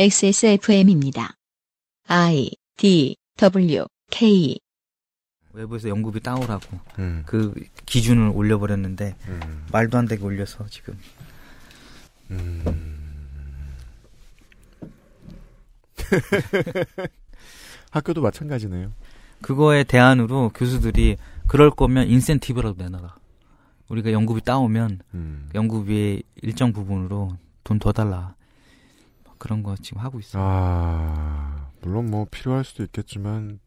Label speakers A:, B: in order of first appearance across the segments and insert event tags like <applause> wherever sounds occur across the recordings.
A: XSFM입니다. I D W K
B: 외부에서 연구비 따오라고
C: 음.
B: 그 기준을 올려버렸는데
C: 음.
B: 말도 안 되게 올려서 지금
C: 음. <laughs> 학교도 마찬가지네요.
B: 그거에 대안으로 교수들이 그럴 거면 인센티브라도 내놔라. 우리가 연구비 따오면
C: 음.
B: 연구비의 일정 부분으로 돈 더 달라. 뭐 그런 거 지금 하고 있어요.
C: 아, 물론 뭐 필요할 수도 있겠지만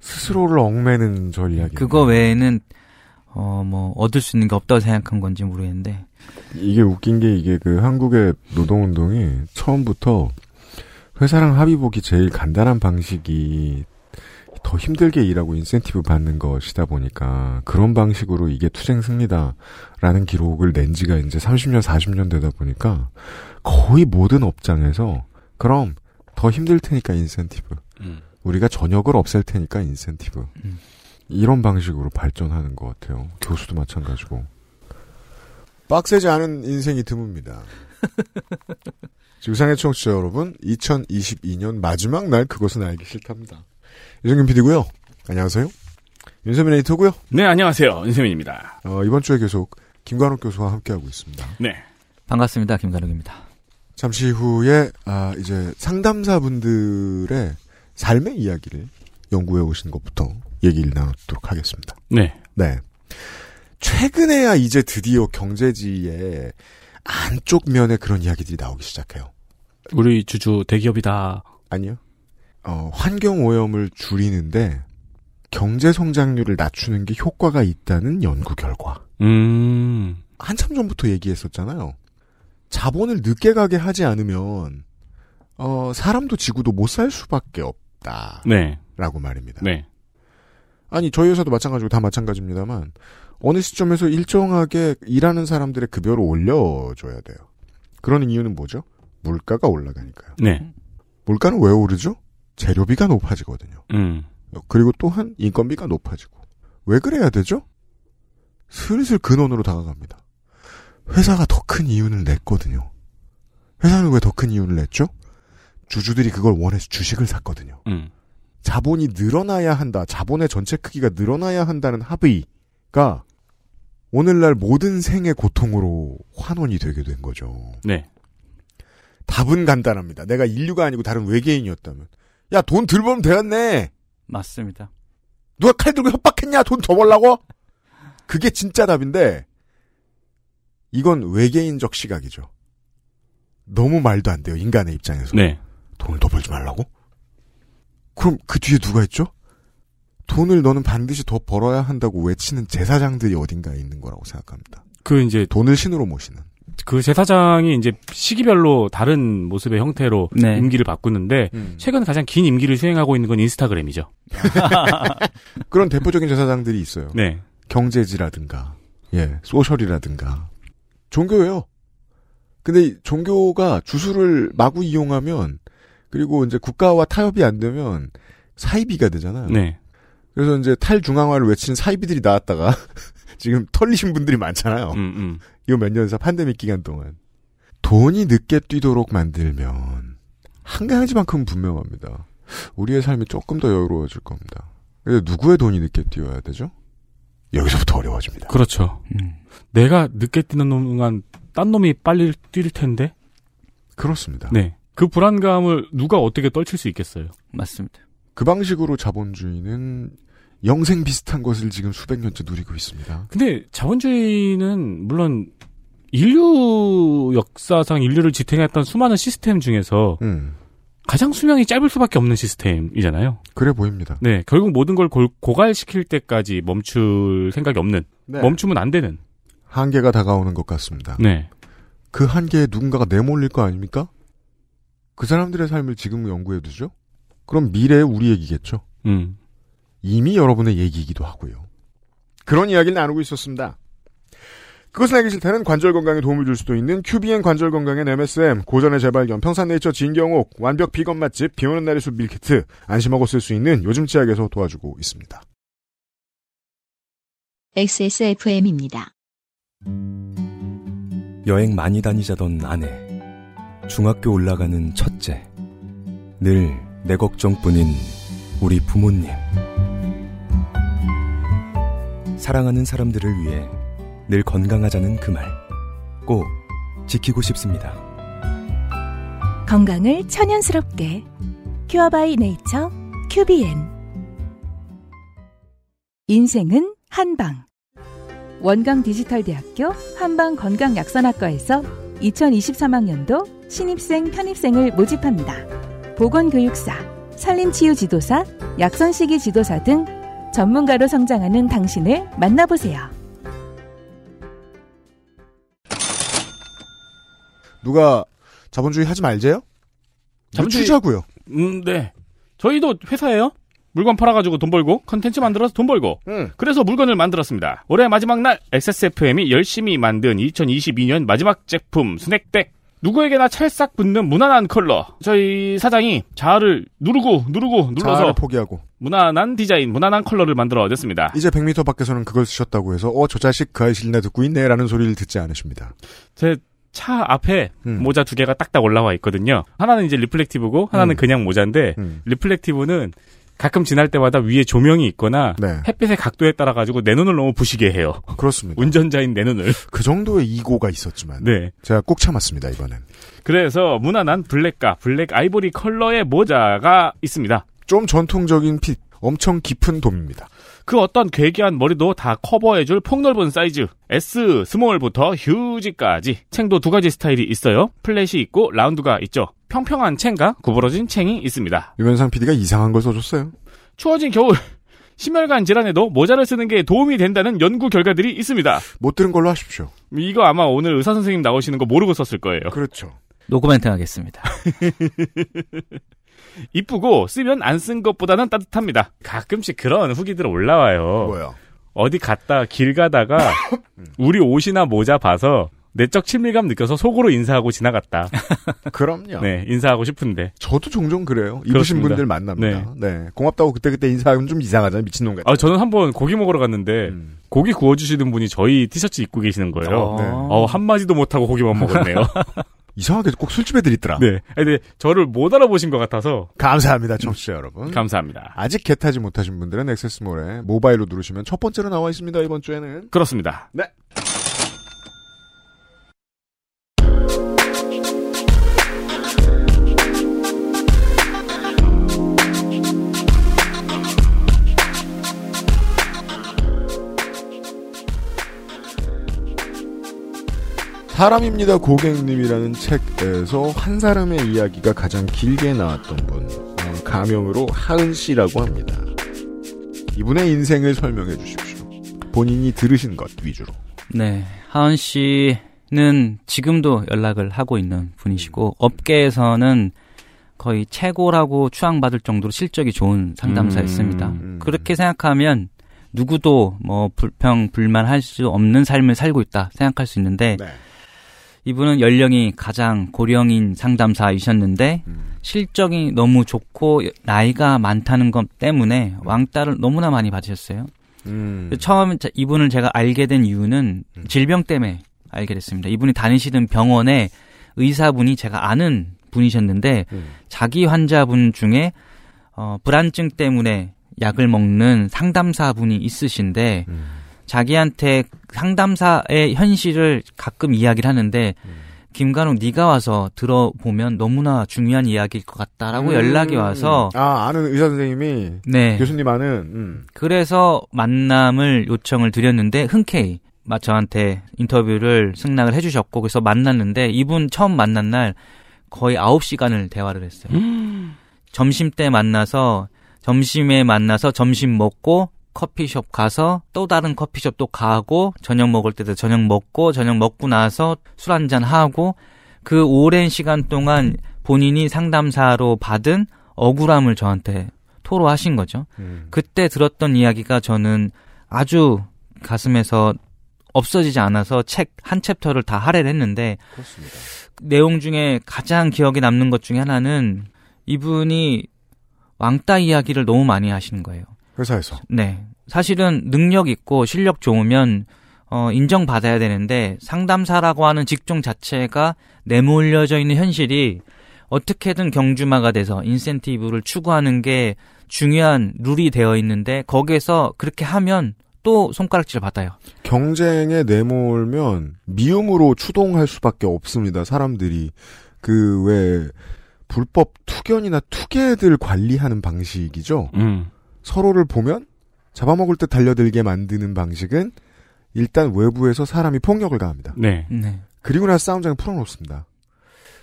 C: 스스로를 얽매는 저 이야기.
B: 그거 외에는 어 뭐 얻을 수 있는 게 없다고 생각한 건지 모르겠는데
C: 이게 웃긴 게 이게 그 한국의 노동 운동이 처음부터 회사랑 합의 보기 제일 간단한 방식이 더 힘들게 일하고 인센티브 받는 것이다 보니까 그런 방식으로 이게 투쟁 승리다라는 기록을 낸 지가 이제 30년, 40년 되다 보니까 거의 모든 업장에서 그럼 더 힘들 테니까 인센티브.
D: 음.
C: 우리가 저녁을 없앨 테니까 인센티브.
B: 음.
C: 이런 방식으로 발전하는 것 같아요. 교수도 마찬가지고. 빡세지 않은 인생이 드뭅니다. <laughs> 지구상의 청취자 여러분, 2022년 마지막 날 그것은 알기 싫답니다. 유정균 PD고요. 안녕하세요. 윤세민 에디터고요.
D: 네, 안녕하세요. 윤세민입니다.
C: 어, 이번 주에 계속 김관욱 교수와 함께하고 있습니다.
D: 네.
B: 반갑습니다. 김가륵입니다.
C: 잠시 후에 아, 이제 상담사분들의 삶의 이야기를 연구해 오신 것부터 얘기를 나누도록 하겠습니다.
D: 네.
C: 네. 최근에야 이제 드디어 경제지의 안쪽 면에 그런 이야기들이 나오기 시작해요.
D: 우리 주주 대기업이다.
C: 아니요. 어, 환경 오염을 줄이는데 경제 성장률을 낮추는 게 효과가 있다는 연구 결과.
D: 음.
C: 한참 전부터 얘기했었잖아요. 자본을 늦게 가게 하지 않으면 어, 사람도 지구도 못 살 수밖에 없다라고
D: 네.
C: 말입니다.
D: 네.
C: 아니 저희 회사도 마찬가지고 다 마찬가지입니다만 어느 시점에서 일정하게 일하는 사람들의 급여를 올려줘야 돼요. 그러는 이유는 뭐죠? 물가가 올라가니까요.
D: 네.
C: 물가는 왜 오르죠? 재료비가 높아지거든요.
D: 음.
C: 그리고 또한 인건비가 높아지고 왜 그래야 되죠? 슬슬 근원으로 다가갑니다. 회사가 더 큰 이윤을 냈거든요. 회사는 왜 더 큰 이윤을 냈죠? 주주들이 그걸 원해서 주식을 샀거든요.
D: 음.
C: 자본이 늘어나야 한다. 자본의 전체 크기가 늘어나야 한다는 합의가 오늘날 모든 생의 고통으로 환원이 되게 된 거죠.
D: 네.
C: 답은 간단합니다. 내가 인류가 아니고 다른 외계인이었다면. 야, 돈덜 벌면 되었네!
B: 맞습니다.
C: 누가 칼 들고 협박했냐? 돈 더 벌라고? 그게 진짜 답인데, 이건 외계인적 시각이죠. 너무 말도 안 돼요, 인간의 입장에서.
D: 네.
C: 돈을 더 벌지 말라고? 그럼 그 뒤에 누가 있죠? 돈을 너는 반드시 더 벌어야 한다고 외치는 제사장들이 어딘가에 있는 거라고 생각합니다.
D: 그 이제
C: 돈을 신으로 모시는.
D: 그 제사장이 이제 시기별로 다른 모습의 형태로
B: 네.
D: 임기를 바꾸는데 최근 가장 긴 임기를 수행하고 있는 건 인스타그램이죠. <laughs>
C: 그런 대표적인 제사장들이 있어요.
D: 네.
C: 경제지라든가, 예, 소셜이라든가. 종교예요. 근데 이 종교가 주술을 마구 이용하면, 그리고 이제 국가와 타협이 안 되면 사이비가 되잖아요.
D: 네.
C: 그래서 이제 탈중앙화를 외치는 사이비들이 나왔다가 <laughs> 지금 털리신 분들이 많잖아요.
D: 음, 음.
C: 이거 몇 년사 팬데믹 기간 동안. 돈이 늦게 뛰도록 만들면 한 가지만큼은 분명합니다. 우리의 삶이 조금 더 여유로워질 겁니다. 근데 누구의 돈이 늦게 뛰어야 되죠? 여기서부터 어려워집니다.
D: 그렇죠.
B: 음.
D: 내가 늦게 뛰는 동안 딴 놈이 빨리 뛸 텐데.
C: 그렇습니다.
D: 네. 그 불안감을 누가 어떻게 떨칠 수 있겠어요?
B: 맞습니다.
C: 그 방식으로 자본주의는 영생 비슷한 것을 지금 수백 년째 누리고 있습니다.
D: 근데 자본주의는 물론 인류 역사상 인류를 지탱했던 수많은 시스템 중에서
C: 음,
D: 가장 수명이 짧을 수밖에 없는 시스템이잖아요.
C: 그래 보입니다.
D: 네, 결국 모든 걸 골- 고갈시킬 때까지 멈출 생각이 없는,
C: 네.
D: 멈추면 안 되는.
C: 한계가 다가오는 것 같습니다.
D: 네,
C: 그 한계에 누군가가 내몰릴 거 아닙니까? 그 사람들의 삶을 지금 연구해 두죠? 그럼 미래의 우리 얘기겠죠?
D: 음,
C: 이미 여러분의 얘기이기도 하고요. 그런 이야기를 나누고 있었습니다. 그것은 알기 싫다는 관절 건강에 도움을 줄 수도 있는 QBN 관절 건강엔 MSM, 고전의 재발견, 평산네이처 진경옥, 완벽 비건 맛집, 비오는 날의 숲 밀키트, 안심하고 쓸 수 있는 요즘 치약에서 도와주고 있습니다.
A: XSFM입니다.
E: 여행 많이 다니자던 아내. 중학교 올라가는 첫째. 늘 내 걱정뿐인 우리 부모님. 사랑하는 사람들을 위해 늘 건강하자는 그 말. 꼭 지키고 싶습니다.
F: 건강을 천연스럽게 큐어바이 네이처 큐비엔 인생은 한방 원광 디지털대학교 한방 건강약선학과에서 2023학년도 신입생 편입생을 모집합니다. 보건교육사, 산림치유지도사, 약선시기 지도사 등 전문가로 성장하는 당신을 만나보세요.
C: 누가 자본주의 하지 말재요?
D: 자본주의-
C: 자본주의 자고요.
D: 음, 네. 저희도 회사예요. 물건 팔아가지고 돈 벌고 컨텐츠 만들어서 돈 벌고
C: 응.
D: 그래서 물건을 만들었습니다. 올해 마지막 날 XSFM이 열심히 만든 2022년 마지막 제품 스낵백 누구에게나 찰싹 붙는 무난한 컬러 저희 사장이 자아를 누르고 누르고 눌러서
C: 포기하고
D: 무난한 디자인 무난한 컬러를 만들어 냈습니다.
C: 이제 100m 밖에서는 그걸 쓰셨다고 해서 어 저 자식 그 아이실나 듣고 있네라는 소리를 듣지 않으십니다.
D: 제 차 앞에
C: 음.
D: 모자 두 개가 딱딱 올라와 있거든요. 하나는 이제 reflective고 하나는
C: 음.
D: 그냥 모자인데
C: 음.
D: reflective는 가끔 지날 때마다 위에 조명이 있거나
C: 네,
D: 햇빛의 각도에 따라 가지고 내 눈을 너무 부시게 해요.
C: 그렇습니다.
D: 운전자인 내 눈을. <laughs>
C: 그 정도의 ego가 있었지만
D: 네.
C: 제가 꼭 참았습니다 이번엔.
D: 그래서 무난한 블랙과 블랙 아이보리 컬러의 모자가 있습니다.
C: 좀 전통적인 fit, 엄청 깊은 돔입니다.
D: 그 어떤 괴기한 머리도 다 커버해줄 폭넓은 사이즈. S small부터 huge까지. 챙도 두 가지 스타일이 있어요. flat이 있고 round가 있죠. 평평한 챙과 구부러진 챙이 있습니다.
C: 유면상 PD가 이상한 걸 써줬어요.
D: 추워진 겨울. <laughs> 심혈관 질환에도 모자를 쓰는 게 도움이 된다는 연구 결과들이 있습니다.
C: 못 들은 걸로 하십시오.
D: 이거 아마 오늘 의사 선생님 나오시는 거 모르고 썼을 거예요.
C: 그렇죠.
B: 노코멘트 하겠습니다. <laughs>
D: 이쁘고 쓰면 안 쓴 것보다는 따뜻합니다. 가끔씩 그런 후기들 올라와요.
C: 뭐요?
D: 어디 갔다 길 가다가 <laughs> 우리 옷이나 모자 봐서 내적 친밀감 느껴서 속으로 인사하고 지나갔다. <laughs>
C: 그럼요.
D: 네, 인사하고 싶은데.
C: 저도 종종 그래요. 입으신
D: 그렇습니다.
C: 분들 만납니다. 네. 고맙다고 그때그때 인사하면 좀 이상하잖아요. 미친놈 같아.
D: 아, 저는 한번 고기 먹으러 갔는데
C: 음.
D: 고기 구워주시는 분이 저희 티셔츠 입고 계시는 거예요.
B: 어.
C: 네.
D: 어, 한마디도 못하고 고기만 먹었네요. <laughs>
C: 이상하게 꼭 술집 애들 있더라.
D: 네. 근데 저를 못 알아보신 것 같아서
C: 감사합니다, 청취자 여러분.
D: 감사합니다.
C: 아직 개 타지 못하신 분들은 액세스몰에 모바일로 누르시면 첫 번째로 나와 있습니다. 이번 주에는.
D: 그렇습니다.
C: 네. 사람입니다 고객님이라는 책에서 한 사람의 이야기가 가장 길게 나왔던 분 어, 가명으로 하은 씨라고 합니다. 이분의 인생을 설명해 주십시오. 본인이 들으신 것 위주로.
B: 네. 하은 씨는 지금도 연락을 하고 있는 분이시고, 업계에서는 거의 최고라고 추앙받을 정도로 실적이 좋은 상담사였습니다.
C: 음.
B: 그렇게 생각하면 누구도 뭐 불평, 불만할 수 없는 삶을 살고 있다 생각할 수 있는데,
C: 네.
B: 이분은 연령이 가장 고령인 상담사이셨는데,
C: 음.
B: 실적이 너무 좋고 나이가 많다는 것 때문에 왕따를 너무나 많이 받으셨어요.
C: 음.
B: 처음 자- 이분을 제가 알게 된 이유는
C: 음.
B: 질병 때문에 알게 됐습니다. 이분이 다니시던 병원에 의사분이 제가 아는 분이셨는데
C: 음.
B: 자기 환자분 중에 어, 불안증 때문에 약을 먹는 상담사분이 있으신데
C: 음.
B: 자기한테 상담사의 현실을 가끔 이야기를 하는데
C: 음.
B: 김간욱 네가 와서 들어보면 너무나 중요한 이야기일 것 같다라고
C: 음.
B: 연락이 와서
C: 아 아는 의사 선생님이
B: 네
C: 교수님 아는 음.
B: 그래서 만남을 요청을 드렸는데 흔쾌히 마- 저한테 인터뷰를 승낙을 해주셨고 그래서 만났는데 이분 처음 만난 날 거의 9시간을 대화를 했어요. 점심 때 만나서 점심에 만나서 점심 먹고 커피숍 가서 또 다른 커피숍 또 가고 저녁 먹을 때도 저녁 먹고 저녁 먹고 나서 술 한잔 하고 그 오랜 시간 동안 본인이 상담사로 받은 억울함을 저한테 토로하신 거죠.
C: 음.
B: 그때 들었던 이야기가 저는 아주 가슴에서 없어지지 않아서 책 한 챕터를 다 할애를 했는데
C: 그렇습니다.
B: 내용 중에 가장 기억에 남는 것 중에 하나는 이분이 왕따 이야기를 너무 많이 하시는 거예요.
C: 회사에서
B: 네. 사실은 능력 있고 실력 좋으면 어, 인정받아야 되는데 상담사라고 하는 직종 자체가 내몰려져 있는 현실이 어떻게든 경주마가 돼서 인센티브를 추구하는 게 중요한 룰이 되어 있는데 거기에서 그렇게 하면 또 손가락질 받아요.
G: 경쟁에 내몰면 미움으로 추동할 수밖에 없습니다. 사람들이 그 왜 불법 투견이나 투개들 관리하는 방식이죠.
D: 음.
G: 서로를 보면 잡아먹을 듯 달려들게 만드는 방식은 일단 외부에서 사람이 폭력을 가합니다.
D: 네.
B: 네.
G: 그리고 나서 싸움장에 풀어놓습니다.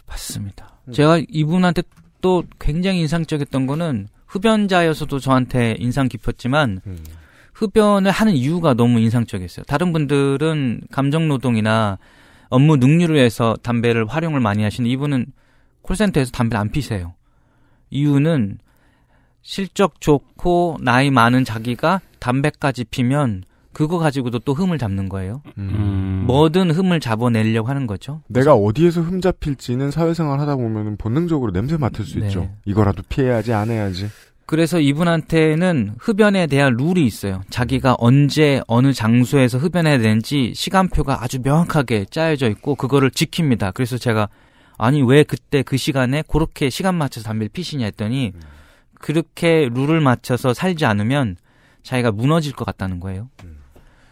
B: 맞습니다. 제가 이분한테 또 굉장히 인상적이었던 거는 흡연자여서도 저한테 인상 깊었지만
G: 음.
B: 흡연을 하는 이유가 너무 인상적이었어요. 다른 분들은 감정 노동이나 업무 능률을 위해서 담배를 활용을 많이 하시는 이분은 콜센터에서 담배를 안 피세요. 이유는 실적 좋고 나이 많은 자기가 담배까지 피면 그거 가지고도 또 흠을 잡는 거예요.
D: 음.
B: 뭐든 흠을 잡아내려고 하는 거죠.
G: 내가 어디에서 흠 잡힐지는 사회생활 하다 보면 본능적으로 냄새 맡을 수
B: 네.
G: 있죠. 이거라도 피해야지 안 해야지.
B: 그래서 이분한테는 흡연에 대한 룰이 있어요. 자기가 언제 어느 장소에서 흡연해야 되는지 시간표가 아주 명확하게 짜여져 있고 그거를 지킵니다. 그래서 제가 아니 왜 그때 그 시간에 그렇게 시간 맞춰서 담배를 피시냐 했더니 그렇게 룰을 맞춰서 살지 않으면 자기가 무너질 것 같다는 거예요.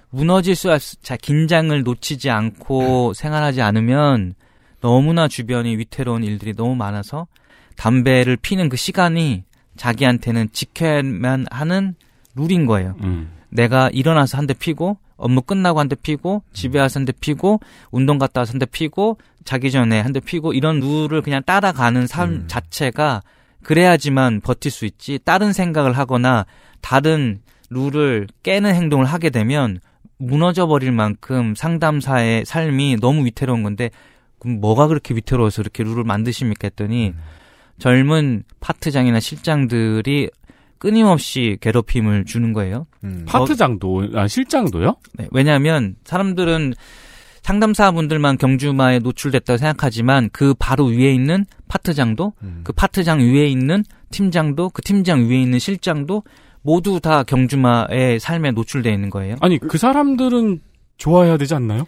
B: 무너질 수, 자, 긴장을 놓치지 않고 생활하지 않으면 너무나 주변이 위태로운 일들이 너무 많아서 담배를 피는 그 시간이 자기한테는 지켜야만 하는 룰인 거예요.
D: 음.
B: 내가 일어나서 한 대 피고 업무 끝나고 한 대 피고 집에 와서 한 대 피고 운동 갔다 와서 한 대 피고 자기 전에 한 대 피고 이런 룰을 그냥 따라가는 삶
G: 음.
B: 자체가 그래야지만 버틸 수 있지 다른 생각을 하거나 다른 룰을 깨는 행동을 하게 되면 무너져 버릴 만큼 상담사의 삶이 너무 위태로운 건데 그럼 뭐가 그렇게 위태로워서 이렇게 룰을 만드십니까 했더니 젊은 파트장이나 실장들이 끊임없이 괴롭힘을 주는 거예요.
G: 음.
D: 파트장도, 아, 실장도요?
B: 네, 왜냐하면 사람들은 상담사분들만 경주마에 노출됐다고 생각하지만 그 바로 위에 있는 파트장도
G: 음.
B: 그 파트장 위에 있는 팀장도 그 팀장 위에 있는 실장도 모두 다 경주마의 삶에 노출되어 있는 거예요.
D: 아니, 그 사람들은 좋아해야 되지 않나요?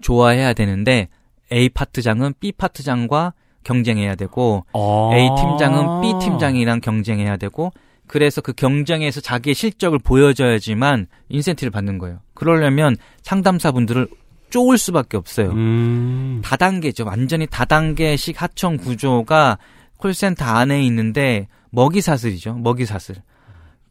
B: 좋아해야 되는데 A 파트장은 B 파트장과 경쟁해야 되고
D: 아.
B: A 팀장은 B 팀장이랑 경쟁해야 되고 그래서 그 경쟁에서 자기의 실적을 보여줘야지만 인센티브를 받는 거예요. 그러려면 상담사분들을 쪼을 수밖에 없어요.
D: 음.
B: 다단계죠. 완전히 다단계식 하청 구조가 콜센터 안에 있는데 먹이 사슬이죠. 먹이 사슬.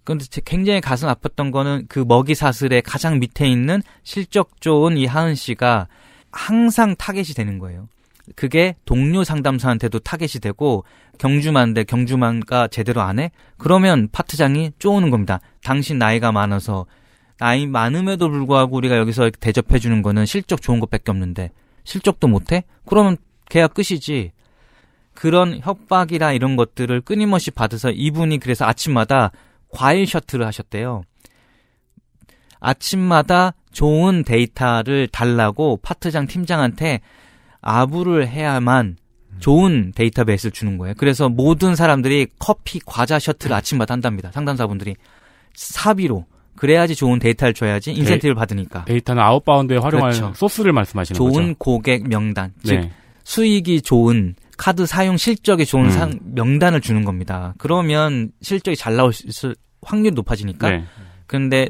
B: 근데 제- 굉장히 가슴 아팠던 거는 그 먹이 사슬의 가장 밑에 있는 실적 좋은 이 하은 씨가 항상 타겟이 되는 거예요. 그게 동료 상담사한테도 타겟이 되고 경주만데 경주마가 제대로 안 해? 그러면 파트장이 쪼우는 겁니다. 당신 나이가 많아서 나이 많음에도 불구하고 우리가 여기서 대접해 주는 거는 실적 좋은 것밖에 없는데 실적도 못 해? 그러면 계약 끝이지. 그런 협박이라 이런 것들을 끊임없이 받아서 이분이 그래서 아침마다 과일 셔틀을 하셨대요. 아침마다 좋은 데이터를 달라고 파트장 팀장한테 아부를 해야만 좋은 데이터베이스를 주는 거예요. 그래서 모든 사람들이 커피, 과자 셔틀을 아침마다 한답니다. 상담사분들이 사비로 그래야지 좋은 데이터를 줘야지 인센티브를 받으니까.
D: 데이터는 outbound에 활용할
B: 그렇죠.
D: 소스를 말씀하시는
B: 좋은
D: 거죠.
B: 고객 명단, 즉
D: 네.
B: 수익이 좋은 카드 사용 실적이 좋은
D: 음.
B: 상- 명단을 주는 겁니다. 그러면 실적이 잘 나올 수 있을 확률이 높아지니까.
D: 네.
B: 근데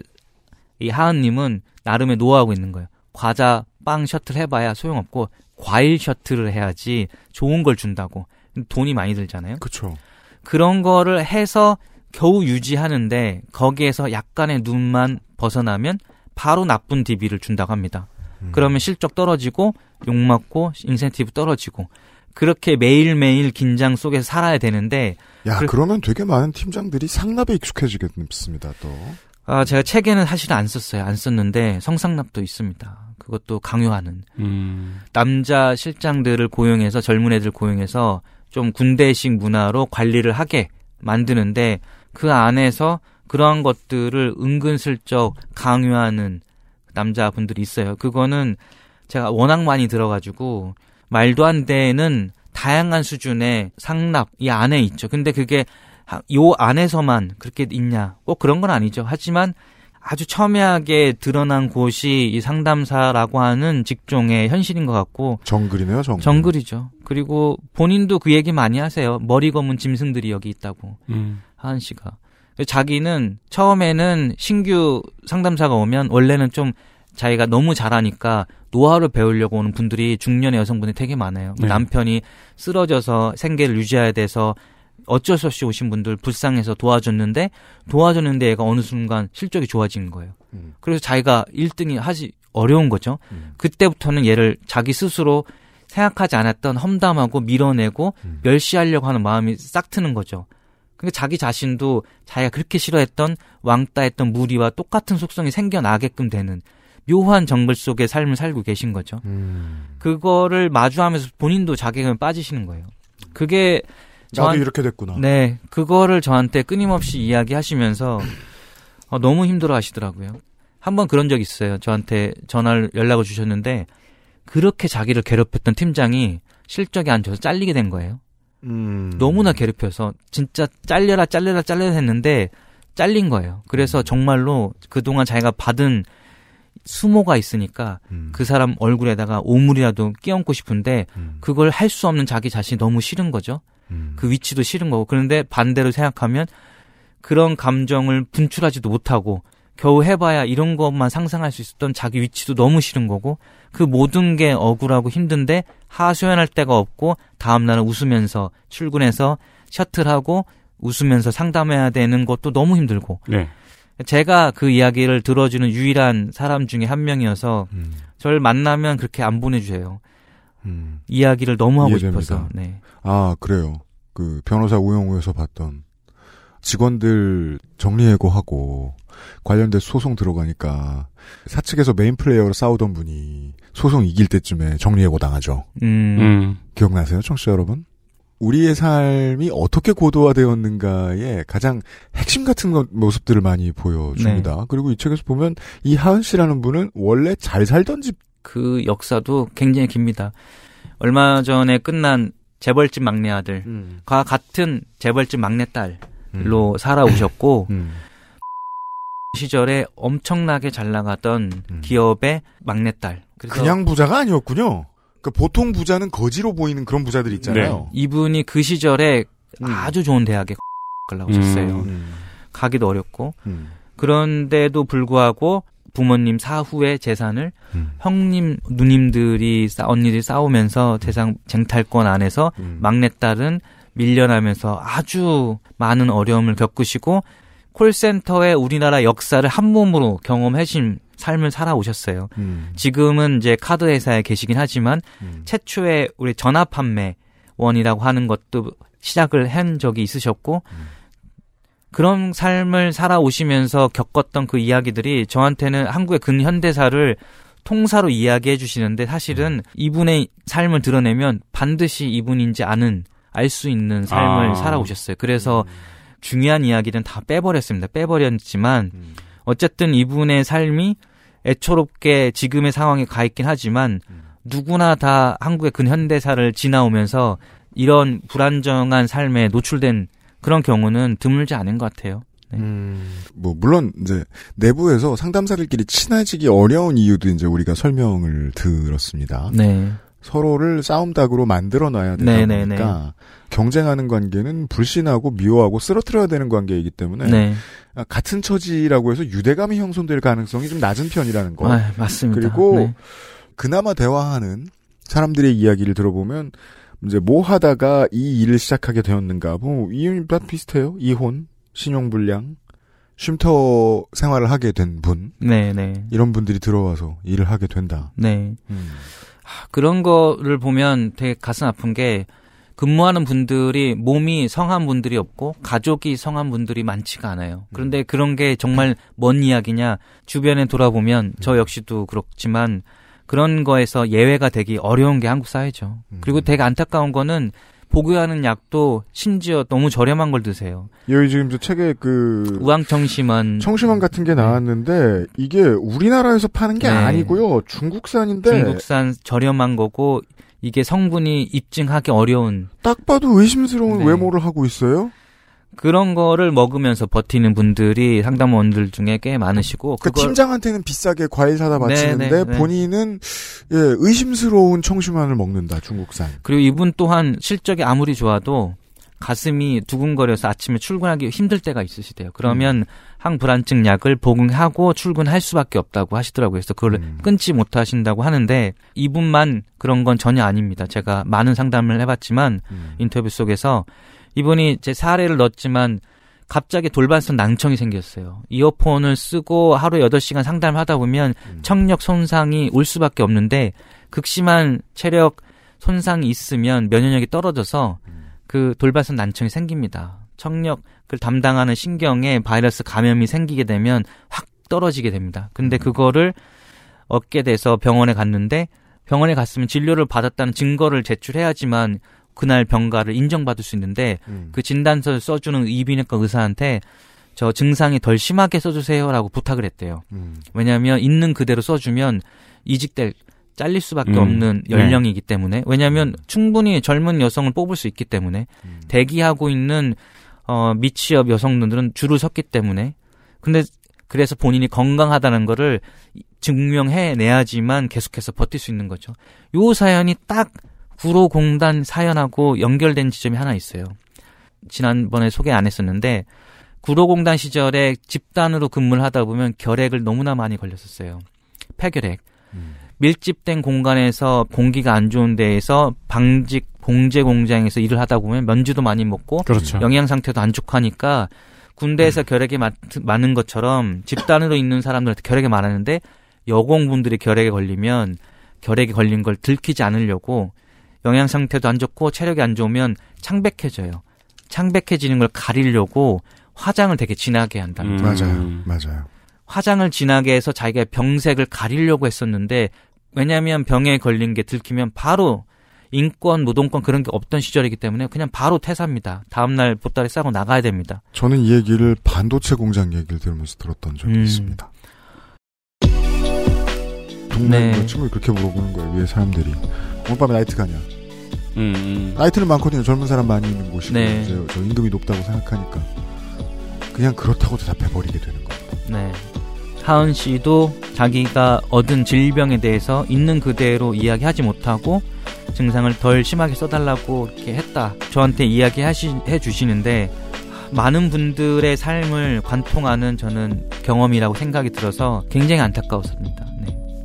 B: 이 하은님은 나름의 노하우가 있는 거예요. 과자, 빵 셔틀 해봐야 소용없고 과일 셔틀을 해야지 좋은 걸 준다고. 돈이 많이 들잖아요.
G: 그쵸.
B: 그런 거를 해서 겨우 유지하는데 거기에서 약간의 눈만 벗어나면 바로 나쁜 DB를 준다고 합니다.
G: 음.
B: 그러면 실적 떨어지고 욕 먹고 인센티브 떨어지고 그렇게 매일매일 긴장 속에서 살아야 되는데
G: 야,
B: 그-
G: 그러면 되게 많은 팀장들이 상납에 익숙해지겠습니다, 또.
B: 아 제가 책에는 사실 안 썼어요. 안 썼는데 성상납도 있습니다. 그것도 강요하는
D: 음.
B: 남자 실장들을 고용해서 젊은 애들 고용해서 좀 군대식 문화로 관리를 하게 만드는데 그 안에서 그러한 것들을 은근슬쩍 강요하는 남자분들이 있어요. 그거는 제가 워낙 많이 들어가지고 말도 안 되는 다양한 수준의 상납 이 안에 있죠. 근데 그게 하- 요 안에서만 그렇게 있냐? 꼭 그런 건 아니죠. 하지만 아주 첨예하게 드러난 곳이 이 상담사라고 하는 직종의 현실인 것 같고
C: 정글이네요, 정글.
B: 정글이죠. 그리고 본인도 그 얘기 많이 하세요. 머리 검은 짐승들이 여기 있다고
D: 음.
B: 하은 씨가. 자기는 처음에는 신규 상담사가 오면 원래는 좀 자기가 너무 잘하니까 노하우를 배우려고 오는 분들이 중년의 여성분이 되게 많아요.
D: 네.
B: 남편이 쓰러져서 생계를 유지해야 돼서 어쩔 수 없이 오신 분들 불쌍해서 도와줬는데 도와줬는데 얘가 어느 순간 실적이 좋아진 거예요.
C: 음.
B: 그래서 자기가 1등이 하지 어려운 거죠.
C: 음.
B: 그때부터는 얘를 자기 스스로 생각하지 않았던 험담하고 밀어내고
C: 음.
B: 멸시하려고 하는 마음이 싹 트는 거죠. 그러니까 자기 자신도 자기가 그렇게 싫어했던 왕따했던 무리와 똑같은 속성이 생겨나게끔 되는 묘한 정글 속의 삶을 살고 계신 거죠.
C: 음.
B: 그거를 마주하면서 본인도 자괴감에 빠지시는 거예요. 그게
C: 나도
B: 저한-
C: 이렇게 됐구나.
B: 네, 그거를 저한테 끊임없이 이야기하시면서 어, 너무 힘들어 하시더라고요. 한번 그런 적 있어요. 저한테 전화를 연락을 주셨는데 그렇게 자기를 괴롭혔던 팀장이 실적이 안 좋아서 잘리게 된 거예요.
C: 음.
B: 너무나 괴롭혀서 진짜 잘려라 잘려라 잘려라 했는데 잘린 거예요. 그래서 정말로 그동안 자기가 받은 수모가 있으니까
C: 음.
B: 그 사람 얼굴에다가 오물이라도 끼얹고 싶은데
C: 음.
B: 그걸 할 수 없는 자기 자신이 너무 싫은 거죠.
C: 음.
B: 그 위치도 싫은 거고 그런데 반대로 생각하면 그런 감정을 분출하지도 못하고 겨우 해봐야 이런 것만 상상할 수 있었던 자기 위치도 너무 싫은 거고 그 모든 게 억울하고 힘든데 하소연할 데가 없고 다음 날은 웃으면서 출근해서 셔틀하고 웃으면서 상담해야 되는 것도 너무 힘들고
D: 네.
B: 제가 그 이야기를 들어주는 유일한 사람 중에 한 명이어서
C: 음.
B: 저를 만나면 그렇게 안 보내주세요.
C: 음.
B: 이야기를 너무 하고
C: 이해됩니다.
B: 싶어서. 네.
C: 아, 그래요. 그 변호사 우영우에서 봤던 직원들 정리해고하고 관련된 소송 들어가니까 사측에서 main player로 싸우던 분이 소송 이길 때쯤에 정리해고 당하죠.
B: 음,
D: 음.
C: 기억나세요, 청취자 여러분? 우리의 삶이 어떻게 고도화되었는가의 가장 핵심 같은 것- 모습들을 많이 보여줍니다. 그리고 이 책에서 보면 이 하은 씨라는 분은 원래 잘 살던 집
B: 그 역사도 굉장히 깁니다. 얼마 전에 끝난 재벌집 막내 아들과
C: 음.
B: 같은 재벌집 막내 딸로 살아오셨고
C: 음.
B: 시절에 엄청나게 잘 나가던
C: 음.
B: 기업의 막내 딸. 그래서
C: 그냥 부자가 아니었군요. 그 보통 부자는 거지로 보이는 그런 부자들 있잖아요.
B: 이분이 그 시절에
C: 음.
B: 아주 좋은 대학에 <laughs> 가려고 하셨어요.
C: 음.
B: 가기도 어렵고
C: 음.
B: 그런데도 불구하고 부모님 사후의 재산을
C: 음.
B: 형님 누님들이 싸, 언니들이 싸우면서 재산 쟁탈권 안에서
C: 음.
B: 막내딸은 밀려나면서 아주 많은 어려움을 겪으시고 콜센터의 우리나라 역사를 한 몸으로 경험하신 삶을 살아오셨어요.
C: 음.
B: 지금은 이제 카드 회사에 계시긴 하지만
C: 음.
B: 최초의 우리 전화 판매원이라고 하는 것도 시작을 한 적이 있으셨고 그런 삶을 살아오시면서 겪었던 그 이야기들이 저한테는 한국의 근현대사를 통사로 이야기해 주시는데 사실은 이분의 삶을 드러내면 반드시 이분인지 아는 알 수 있는 삶을
D: 아.
B: 살아오셨어요. 그래서 중요한 이야기는 다 빼버렸습니다. 빼버렸지만
C: 음.
B: 어쨌든 이분의 삶이 애초롭게 지금의 상황에 가 있긴 하지만 누구나 다 한국의 근현대사를 지나오면서 이런 불안정한 삶에 노출된 그런 경우는 드물지 않은 것 같아요. 네.
C: 음, 뭐 물론 이제 내부에서 상담사들끼리 친해지기 어려운 이유도 이제 우리가 설명을 들었습니다.
B: 네.
C: 서로를 싸움닭으로 만들어 놔야 되다
B: 네, 네,
C: 보니까 경쟁하는 관계는 불신하고 미워하고 쓰러뜨려야 되는 관계이기 때문에
B: 네.
C: 아, 같은 처지라고 해서 유대감이 형성될 가능성이 좀 낮은 편이라는 거.
B: 아, 맞습니다.
C: 그리고
B: 네.
C: 그나마 대화하는 사람들의 이야기를 들어보면 이제 뭐 하다가 이 일을 시작하게 되었는가. 뭐 이유는 다 비슷해요. 이혼, 신용불량, 쉼터 생활을 하게 된 분.
B: 네, 네.
C: 이런 분들이 들어와서 일을 하게 된다.
B: 네.
C: 음.
B: 아, 그런 거를 보면 되게 가슴 아픈 게 근무하는 분들이 몸이 성한 분들이 없고 가족이 성한 분들이 많지가 않아요. 그런데 그런 게 정말 먼 이야기냐 주변에 돌아보면 저 역시도 그렇지만 그런 거에서 예외가 되기 어려운 게 한국 사회죠. 그리고 되게 안타까운 거는 복용하는 약도 심지어 너무 저렴한 걸 드세요.
C: 여기 지금 저 책에 그
B: 우황청심원
C: 청심환 같은 게 나왔는데 이게 우리나라에서 파는 게
B: 네.
C: 아니고요. 중국산인데
B: 중국산 저렴한 거고 이게 성분이 입증하기 어려운
C: 딱 봐도 의심스러운
B: 네.
C: 외모를 하고 있어요.
B: 그런 거를 먹으면서 버티는 분들이 상담원들 중에 꽤 많으시고
C: 그러니까
B: 그걸
C: 팀장한테는 비싸게 과일 사다 바치는데
B: 네, 네.
C: 본인은 예, 의심스러운 청심환을 먹는다 중국산.
B: 그리고 이분 또한 실적이 아무리 좋아도 가슴이 두근거려서 아침에 출근하기 힘들 때가 있으시대요. 그러면
C: 음.
B: 항불안증 약을 복용하고 출근할 수밖에 없다고 하시더라고요. 그래서 그걸
C: 음.
B: 끊지 못하신다고 하는데 이분만 그런 건 전혀 아닙니다. 제가 많은 상담을 해봤지만
C: 음.
B: 인터뷰 속에서 이분이 제 사례를 넣었지만 갑자기 돌발성 낭청이 생겼어요. 이어폰을 쓰고 하루 8시간 상담을 하다 보면
C: 음.
B: 청력 손상이 올 수밖에 없는데 극심한 체력 손상이 있으면 면역력이 떨어져서 그 돌발성 난청이 생깁니다. 청력을 담당하는 신경에 바이러스 감염이 생기게 되면 확 떨어지게 됩니다. 근데 그거를 얻게 돼서 병원에 갔는데 병원에 갔으면 진료를 받았다는 증거를 제출해야지만 그날 병가를 인정받을 수 있는데
C: 음.
B: 그 진단서를 써주는 이비인후과 의사한테 저 증상이 덜 심하게 써주세요라고 부탁을 했대요.
C: 음.
B: 왜냐하면 있는 그대로 써주면 이직될 잘릴 수밖에
D: 음.
B: 없는
D: 네.
B: 연령이기 때문에 왜냐하면 충분히 젊은 여성을 뽑을 수 있기 때문에
C: 음.
B: 대기하고 있는 어 미취업 여성들은 줄을 섰기 때문에 근데 그래서 본인이 건강하다는 거를 증명해 내야지만 계속해서 버틸 수 있는 거죠. 요 사연이 딱 구로공단 사연하고 연결된 지점이 하나 있어요. 지난번에 소개 안 했었는데 구로공단 시절에 집단으로 근무를 하다 보면 결핵을 너무나 많이 걸렸었어요. 폐결핵.
C: 음.
B: 밀집된 공간에서 공기가 안 좋은 데에서 방직 봉제 공장에서 일을 하다 보면 면주도 많이 먹고
D: 그렇죠.
B: 영양 상태도 안 좋하니까 군대에서 결핵이 많, 많은 것처럼 집단으로 있는 사람들한테 결핵이 많았는데 여공분들이 결핵에 걸리면 결핵에 걸린 걸 들키지 않으려고 영양 상태도 안 좋고 체력이 안 좋으면 창백해져요. 창백해지는 걸 가리려고 화장을 되게 진하게 한다.
D: 음.
C: 맞아요, 맞아요.
B: 화장을 진하게 해서 자기가 병색을 가리려고 했었는데 왜냐하면 병에 걸린 게 들키면 바로 인권, 노동권 그런 게 없던 시절이기 때문에 그냥 바로 퇴사입니다. 다음날 보따리 싸고 나가야 됩니다.
C: 저는 이 얘기를 반도체 공장 얘기를 들으면서 들었던 적이
B: 음.
C: 있습니다. 동네
B: 네.
C: 뭐 친구를 그렇게 물어보는 거예요. 위에 사람들이. 오늘 밤에 나이트 가냐?
D: 음, 음.
C: 나이트는 많거든요. 젊은 사람 많이 있는 곳이고
B: 네.
C: 저 임금이 높다고 생각하니까 그냥 그렇다고 대답해버리게 되는 거예요.
B: 네. 하은 씨도 자기가 얻은 질병에 대해서 있는 그대로 이야기하지 못하고 증상을 덜 심하게 써달라고 이렇게 했다. 저한테 이야기해 주시는데 많은 분들의 삶을 관통하는 저는 경험이라고 생각이 들어서 굉장히 안타까웠습니다.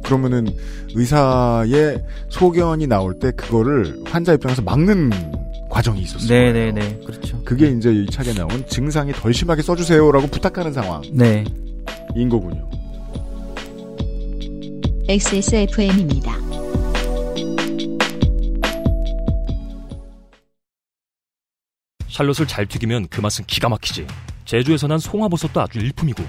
B: 네.
C: 그러면은 의사의 소견이 나올 때 그거를 환자 입장에서 막는 과정이 있었어요.
B: 네네네. 그렇죠.
C: 그게 이제 이 책에 나온 증상이 덜 심하게 써주세요라고 부탁하는 상황인
B: 네.
C: 거군요.
A: XSFM입니다.
H: 샬롯을 잘 튀기면 그 맛은 기가 막히지. 제주에서 난 송화버섯도 아주 일품이고.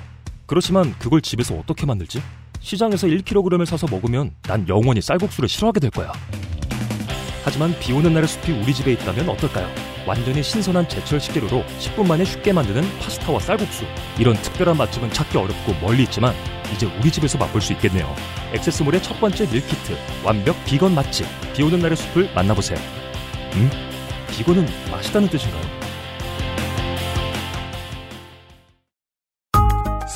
H: 그렇지만 그걸 집에서 어떻게 만들지? 시장에서 1kg을 사서 먹으면 난 영원히 쌀국수를 싫어하게 될 거야. 하지만 비 오는 날의 숲이 우리 집에 있다면 어떨까요? 완전히 신선한 제철 식재료로 10분 만에 쉽게 만드는 파스타와 쌀국수. 이런 특별한 맛집은 찾기 어렵고 멀리 있지만 이제 우리 집에서 맛볼 수 있겠네요. XS몰의 첫 번째 밀키트. 완벽 비건 맛집. 비 오는 날의 숲을 만나보세요. 음? 비건은 맛있다는 뜻인가요?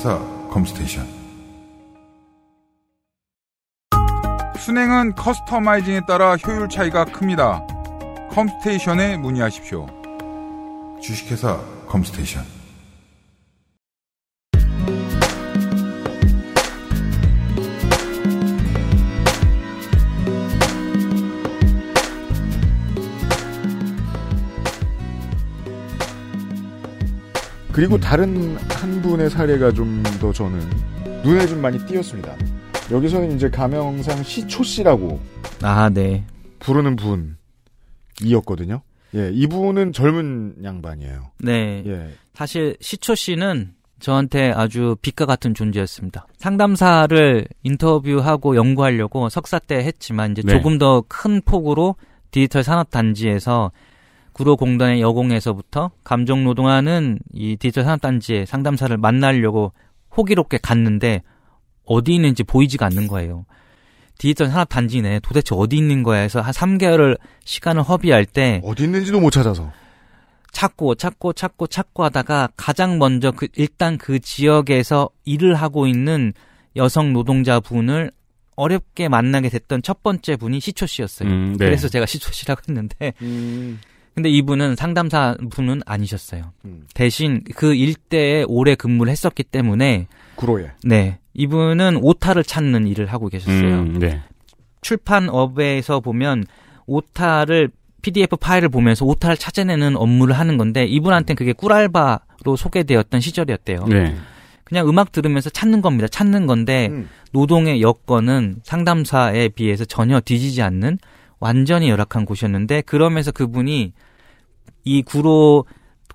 I: 주식회사 컴스테이션 수냉은 customizing에 따라 효율 차이가 큽니다. 컴스테이션에 문의하십시오. 주식회사 컴스테이션
C: 그리고
B: 음.
C: 다른 한 분의 사례가 좀 더 저는 눈에 좀 많이 띄었습니다. 여기서는 이제 가명상 시초 씨라고
B: 아, 네.
C: 부르는 분이었거든요. 예, 이분은 젊은 양반이에요.
B: 네.
C: 예.
B: 사실 시초 씨는 저한테 아주 빛과 같은 존재였습니다. 상담사를 인터뷰하고 연구하려고 석사 때 했지만 이제
D: 네.
B: 조금 더 큰 폭으로 디지털 산업 단지에서 구로공단의 여공에서부터 감정노동하는 이 디지털 산업단지의 상담사를 만나려고 호기롭게 갔는데 어디 있는지 보이지가 않는 거예요. 디지털 산업단지 내 도대체 어디 있는 거야 해서 한 3개월을 시간을 허비할 때
C: 어디 있는지도 못 찾아서.
B: 찾고 찾고 찾고 찾고 하다가 가장 먼저 그 일단 그 지역에서 일을 하고 있는 여성 노동자분을 어렵게 만나게 됐던 첫 번째 분이 시초 씨였어요.
D: 음, 네.
B: 그래서 제가 시초 씨라고 했는데
C: 음,
B: 근데 이분은 상담사 분은 아니셨어요.
C: 음.
B: 대신 그 일대에 오래 근무를 했었기 때문에
C: 구로에.
B: 네 이분은 오타를 찾는 일을 하고 계셨어요.
D: 음, 네.
B: 출판업에서 보면 오타를 PDF 파일을 보면서 오타를 찾아내는 업무를 하는 건데 이분한테는 그게 꿀알바로 소개되었던 시절이었대요.
D: 네.
B: 그냥 음악 들으면서 찾는 겁니다. 찾는 건데
C: 음.
B: 노동의 여건은 상담사에 비해서 전혀 뒤지지 않는 완전히 열악한 곳이었는데 그러면서 그분이 이 구로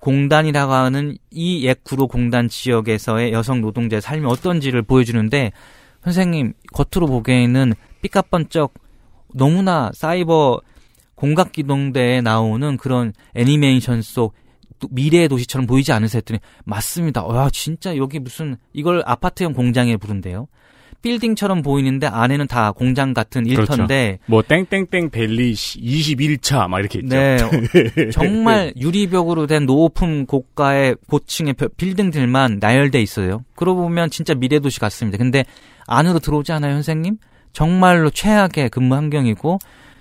B: 공단이라고 하는 이 옛 구로 공단 지역에서의 여성 노동자의 삶이 어떤지를 보여주는데 선생님 겉으로 보기에는 삐까번쩍 너무나 사이버 공각기동대에 나오는 그런 애니메이션 속또 미래의 도시처럼 보이지 않으세요? 했더니 맞습니다. 와 진짜 여기 무슨 이걸 아파트형 공장에 부른대요. 빌딩처럼 보이는데 안에는 다 공장 같은 일터인데
D: 뭐 땡땡땡 벨리 21차 막 이렇게 있죠. <laughs>
B: 네 정말 유리벽으로 된 높은 고가의 고층의 벼- 빌딩들만 나열돼 있어요. 그러고 보면 진짜 미래 도시 같습니다. 근데 안으로 들어오지 않아요, 선생님? 정말로 최악의 근무 환경이고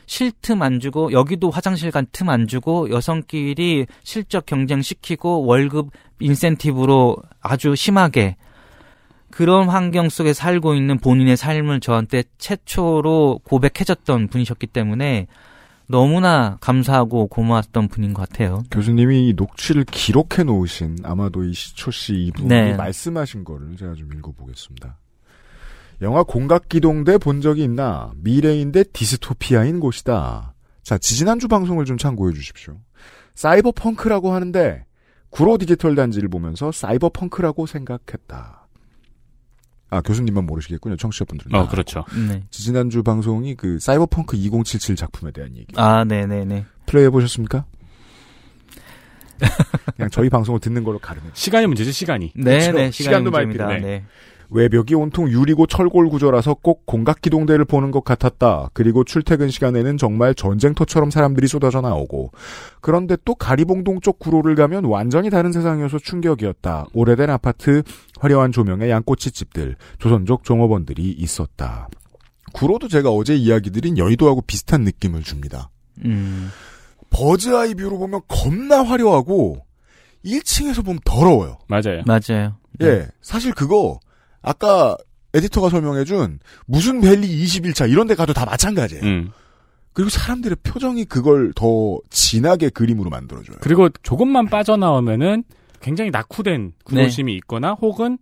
B: 쉴틈안 주고 여기도 화장실 간 틈 안 주고 여성끼리 실적 경쟁 시키고 월급 인센티브로 아주 심하게 그런 환경 속에 살고 있는 본인의 삶을 저한테 최초로 고백해줬던 분이셨기 때문에 너무나 감사하고 고마웠던 분인 것 같아요.
C: 교수님이 이 녹취를 기록해 놓으신 아마도 이 시초 씨 이분이
B: 네.
C: 말씀하신 거를 제가 좀 읽어보겠습니다. 영화 공각기동대 본 적이 있나? 미래인데 디스토피아인 곳이다. 자, 지지난주 방송을 좀 참고해 주십시오. 사이버 펑크라고 하는데 구로 디지털 단지를 보면서 사이버 펑크라고 생각했다. 아, 교수님만 모르시겠군요. 청취자분들은.
D: 어, 그렇죠.
B: 네.
C: 지난주 방송이 그 사이버펑크 2077 작품에 대한 얘기.
B: 아, 네네네.
C: 플레이 해 보셨습니까? <laughs> 그냥 저희 방송을 듣는 걸로 가르면.
D: 시간이 문제죠, 시간이.
B: 네네.
C: 그렇죠.
B: 시간이
C: 시간도 많이
B: 문제입니다.
D: 필요해.
B: 네.
C: 외벽이 온통 유리고 철골 구조라서 꼭 공각기동대를 보는 것 같았다. 그리고 출퇴근 시간에는 정말 전쟁터처럼 사람들이 쏟아져 나오고. 그런데 또 가리봉동 쪽 구로를 가면 완전히 다른 세상이어서 충격이었다. 오래된 아파트, 화려한 조명의 양꼬치 집들, 조선족 종업원들이 있었다. 구로도 제가 어제 이야기 드린 여의도하고 비슷한 느낌을 줍니다.
B: 음.
C: 버즈아이 뷰로 보면 겁나 화려하고 1층에서 보면 더러워요.
D: 맞아요.
B: 맞아요.
C: 예, 사실 그거 아까 에디터가 설명해준 무슨 밸리 21차 이런 데 가도 다 마찬가지예요.
D: 음.
C: 그리고 사람들의 표정이 그걸 더 진하게 그림으로 만들어줘요.
D: 그리고 조금만 빠져나오면은 굉장히 낙후된 구도심이 있거나 혹은